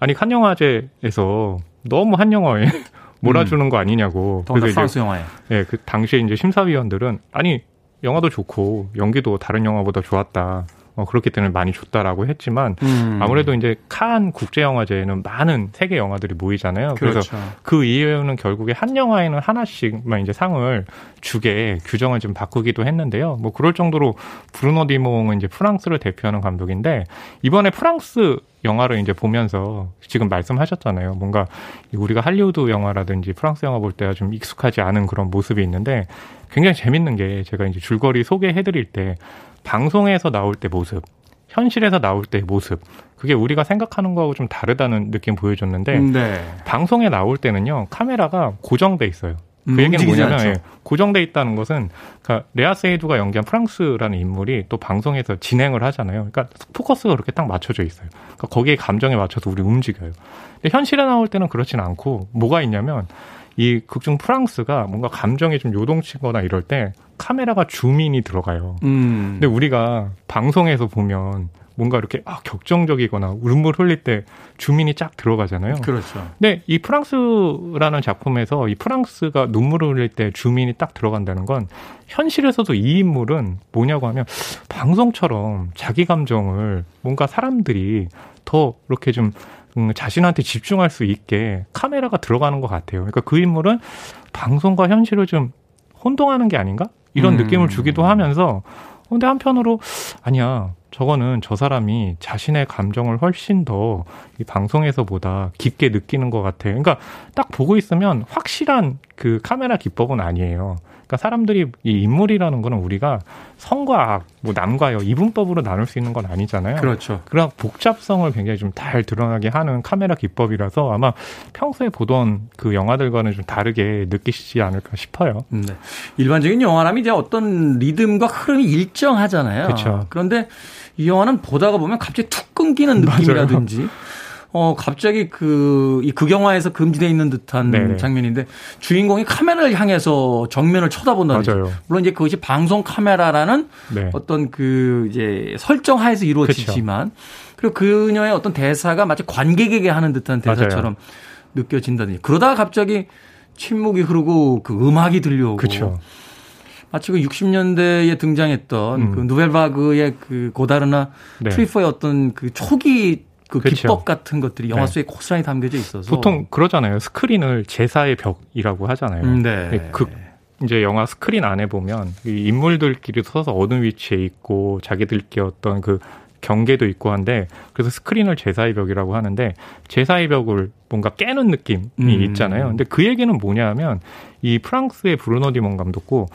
아니 칸 영화제에서 너무 한 영화에 몰아주는 거 아니냐고. 이제 프랑스 영화에 예, 그 당시에 이제 심사위원들은 아니 영화도 좋고 연기도 다른 영화보다 좋았다. 어, 그렇기 때문에 많이 좋다라고 했지만 음. 아무래도 이제 칸 국제영화제에는 많은 세계 영화들이 모이잖아요. 그래서 그렇죠. 그 이유는 결국에 한 영화에는 하나씩만 이제 상을 주게 규정을 좀 바꾸기도 했는데요. 뭐 그럴 정도로 브루노 디몽은 이제 프랑스를 대표하는 감독인데 이번에 프랑스 영화를 이제 보면서 지금 말씀하셨잖아요. 뭔가 우리가 할리우드 영화라든지 프랑스 영화 볼 때가 좀 익숙하지 않은 그런 모습이 있는데 굉장히 재밌는 게 제가 이제 줄거리 소개해 드릴 때 방송에서 나올 때 모습, 현실에서 나올 때 모습, 그게 우리가 생각하는 거하고 좀 다르다는 느낌 보여줬는데 네. 방송에 나올 때는요 카메라가 고정돼 있어요. 그 음, 얘기는 뭐냐면 예, 고정돼 있다는 것은 그러니까 레아 세이두가 연기한 프랑스라는 인물이 또 방송에서 진행을 하잖아요. 그러니까 포커스가 그렇게 딱 맞춰져 있어요. 그러니까 거기에 감정에 맞춰서 우리 움직여요. 근데 현실에 나올 때는 그렇지는 않고 뭐가 있냐면 이 극중 프랑스가 뭔가 감정이 좀 요동치거나 이럴 때 카메라가 줌인이 들어가요. 음. 근데 우리가 방송에서 보면 뭔가 이렇게 아, 격정적이거나 울물 흘릴 때 주민이 쫙 들어가잖아요. 그렇죠. 근데 이 프랑스라는 작품에서 이 프랑스가 눈물을 흘릴 때 주민이 딱 들어간다는 건 현실에서도 이 인물은 뭐냐고 하면 방송처럼 자기 감정을 뭔가 사람들이 더 이렇게 좀 음, 자신한테 집중할 수 있게 카메라가 들어가는 것 같아요. 그러니까 그 인물은 방송과 현실을 좀 혼동하는 게 아닌가? 이런 음. 느낌을 주기도 하면서 근데 한편으로 아니야 저거는 저 사람이 자신의 감정을 훨씬 더 이 방송에서보다 깊게 느끼는 것 같아. 그러니까 딱 보고 있으면 확실한 그 카메라 기법은 아니에요. 그러니까 사람들이 이 인물이라는 거는 우리가 성과 악, 뭐 남과 여 이분법으로 나눌 수 있는 건 아니잖아요. 그렇죠. 그런 복잡성을 굉장히 좀 잘 드러나게 하는 카메라 기법이라서 아마 평소에 보던 그 영화들과는 좀 다르게 느끼시지 않을까 싶어요. 네. 일반적인 영화라면 이제 어떤 리듬과 흐름이 일정하잖아요. 그렇죠. 그런데 이 영화는 보다가 보면 갑자기 툭 끊기는 느낌이라든지 맞아요. 어, 갑자기 그, 이 극영화에서 금지되어 있는 듯한 네네. 장면인데 주인공이 카메라를 향해서 정면을 쳐다본다는 맞아요. 물론 이제 그것이 방송 카메라라는 네. 어떤 그 이제 설정 하에서 이루어지지만 그쵸. 그리고 그녀의 어떤 대사가 마치 관객에게 하는 듯한 대사처럼 맞아요. 느껴진다든지 그러다가 갑자기 침묵이 흐르고 그 음악이 들려오고 그쵸. 마치 그 60년대에 등장했던 음. 그 누벨바그의 그 고다르나 네. 트뤼포의 어떤 그 초기 그 그렇죠. 기법 같은 것들이 영화 네. 속에 네. 고스란히 담겨져 있어서 보통 그러잖아요. 스크린을 제4의 벽이라고 하잖아요. 음, 네. 그 이제 영화 스크린 안에 보면 이 인물들끼리 서서 어느 위치에 있고 자기들끼리 어떤 그 경계도 있고 한데 그래서 스크린을 제사의 벽이라고 하는데 제사의 벽을 뭔가 깨는 느낌이 음. 있잖아요. 근데 그 얘기는 뭐냐면 이 프랑스의 브루노 디몬 감독고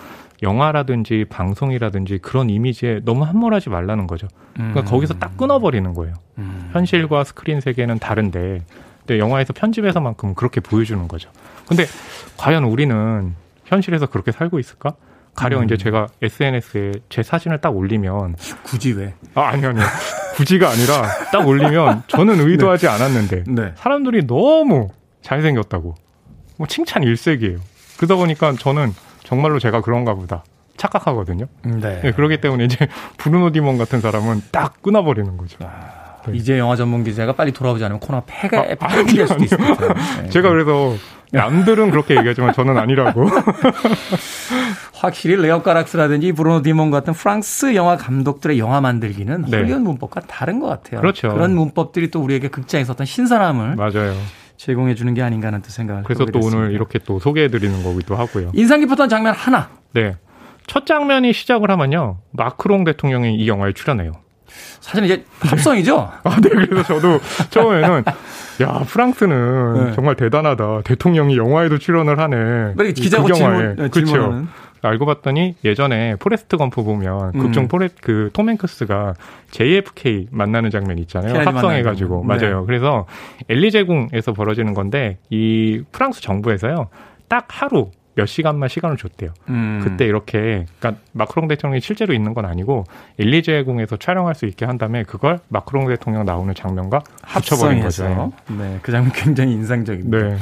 영화라든지 방송이라든지 그런 이미지에 너무 함몰하지 말라는 거죠. 그러니까 음. 거기서 딱 끊어버리는 거예요. 음. 현실과 스크린 세계는 다른데 근데 영화에서 편집에서만큼 그렇게 보여주는 거죠. 근데 과연 우리는 현실에서 그렇게 살고 있을까? 가령 음. 이제 제가 SNS에 제 사진을 딱 올리면 굳이 왜? 아 아니 아니 굳이가 아니라 딱 올리면 저는 의도하지 네. 않았는데 네. 사람들이 너무 잘생겼다고 뭐 칭찬 일색이에요. 그러다 보니까 저는 정말로 제가 그런가 보다. 착각하거든요. 네. 네. 그렇기 때문에 이제 브루노 뒤몽 같은 사람은 딱 끊어버리는 거죠. 아, 네. 이제 영화 전문 기자가 빨리 돌아오지 않으면 코너 폐가 아, 폐기될 수도 있을 것 같아요. 네. 제가 그래서 남들은 그렇게 얘기하지만 저는 아니라고. 확실히 레오스 카락스라든지 브루노 뒤몽 같은 프랑스 영화 감독들의 영화 만들기는 네. 할리우드 문법과 다른 것 같아요. 그렇죠. 그런 문법들이 또 우리에게 극장에서 어떤 신선함을 맞아요. 제공해 주는 게 아닌가 하는 또 생각을 그래서 또 됐습니다. 오늘 이렇게 또 소개해 드리는 거기도 하고요. 인상 깊었던 장면 하나. 네. 첫 장면이 시작을 하면요. 마크롱 대통령이 이 영화에 출연해요. 사실 이제 합성이죠? 아, 네. 그래서 저도 처음에는 야, 프랑스는 네. 정말 대단하다. 대통령이 영화에도 출연을 하네. 기자가 그 질문, 네, 그렇죠. 알고 봤더니 예전에 포레스트 검프 보면 음. 극중 포레 그 톰 행크스가 JFK 만나는 장면 있잖아요. 합성해 가지고 네. 맞아요. 그래서 엘리제궁에서 벌어지는 건데 이 프랑스 정부에서요 딱 하루 몇 시간만 시간을 줬대요. 음. 그때 이렇게 그러니까 마크롱 대통령이 실제로 있는 건 아니고 엘리제 궁에서 촬영할 수 있게 한 다음에 그걸 마크롱 대통령 나오는 장면과 합쳐버린 거죠. 네, 그 장면 굉장히 인상적입니다. 네.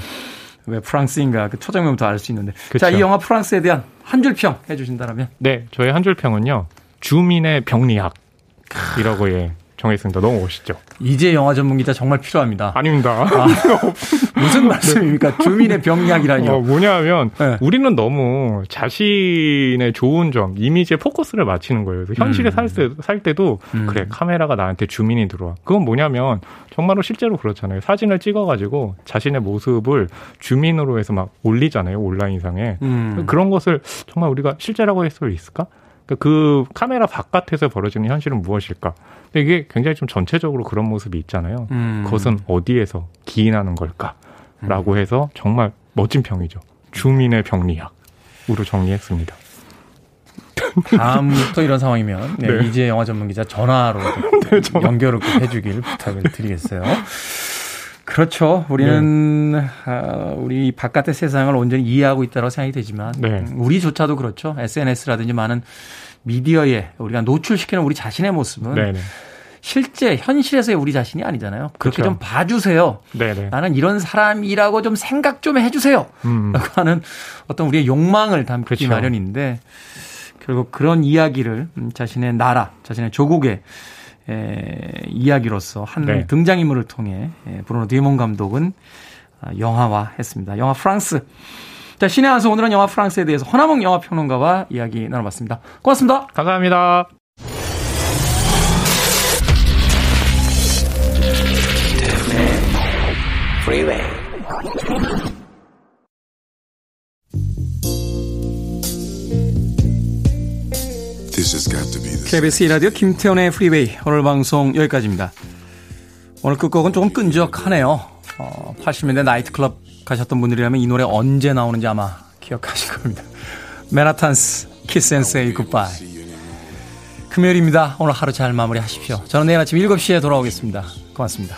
왜 프랑스인가 그 초장면부터 알 수 있는데. 그쵸. 자, 이 영화 프랑스에 대한 한 줄 평 해주신다면? 네, 저의 한 줄 평은요. 주민의 병리학 이라고 예. 정했습니다. 너무 멋있죠. 이제 영화 전문 기자 정말 필요합니다. 아닙니다. 아, 무슨 말씀입니까? 주민의 병약이라니요. 어, 뭐냐면 네. 우리는 너무 자신의 좋은 점, 이미지에 포커스를 맞추는 거예요. 현실에 음. 살, 때, 살 때도 음. 그래 카메라가 나한테 주민이 들어와. 그건 뭐냐면 정말로 실제로 그렇잖아요. 사진을 찍어가지고 자신의 모습을 주민으로 해서 막 올리잖아요. 온라인상에. 음. 그런 것을 정말 우리가 실제라고 할 수 있을까? 그러니까 그 카메라 바깥에서 벌어지는 현실은 무엇일까? 이게 굉장히 좀 전체적으로 그런 모습이 있잖아요. 음. 그것은 어디에서 기인하는 걸까라고 해서 정말 멋진 평이죠. 주민의 병리학으로 정리했습니다. 다음부터 이런 상황이면 네, 네. 이제 영화 전문 기자 전화로 연결을 꼭 해주길 부탁을 드리겠어요. 그렇죠. 우리는 네. 아, 우리 바깥의 세상을 온전히 이해하고 있다고 생각이 되지만 네. 음, 우리조차도 그렇죠. SNS라든지 많은 미디어에 우리가 노출시키는 우리 자신의 모습은 네네. 실제 현실에서의 우리 자신이 아니잖아요. 그렇게 그렇죠. 좀 봐주세요. 네네. 나는 이런 사람이라고 좀 생각 좀 해주세요. 음. 라고 하는 어떤 우리의 욕망을 담기 그렇죠. 마련인데 결국 그런 이야기를 음, 자신의 나라, 자신의 조국의 에, 이야기로서 한 네. 등장인물을 통해 에, 브루노 디몬 감독은 아, 영화화 했습니다. 영화 프랑스. 자, 신의 한수 오늘은 영화 프랑스에 대해서 허나몽 영화 평론가와 이야기 나눠봤습니다. 고맙습니다. 감사합니다. This KBS 이라디오 김태훈의 프리웨이 오늘 방송 여기까지입니다. 오늘 끝곡은 조금 끈적하네요. 어, 80년대 나이트클럽 가셨던 분들이라면 이 노래 언제 나오는지 아마 기억하실 겁니다. 맨해튼스 Kiss and Say Goodbye 금요일입니다. 오늘 하루 잘 마무리하십시오. 저는 내일 아침 7시에 돌아오겠습니다. 고맙습니다.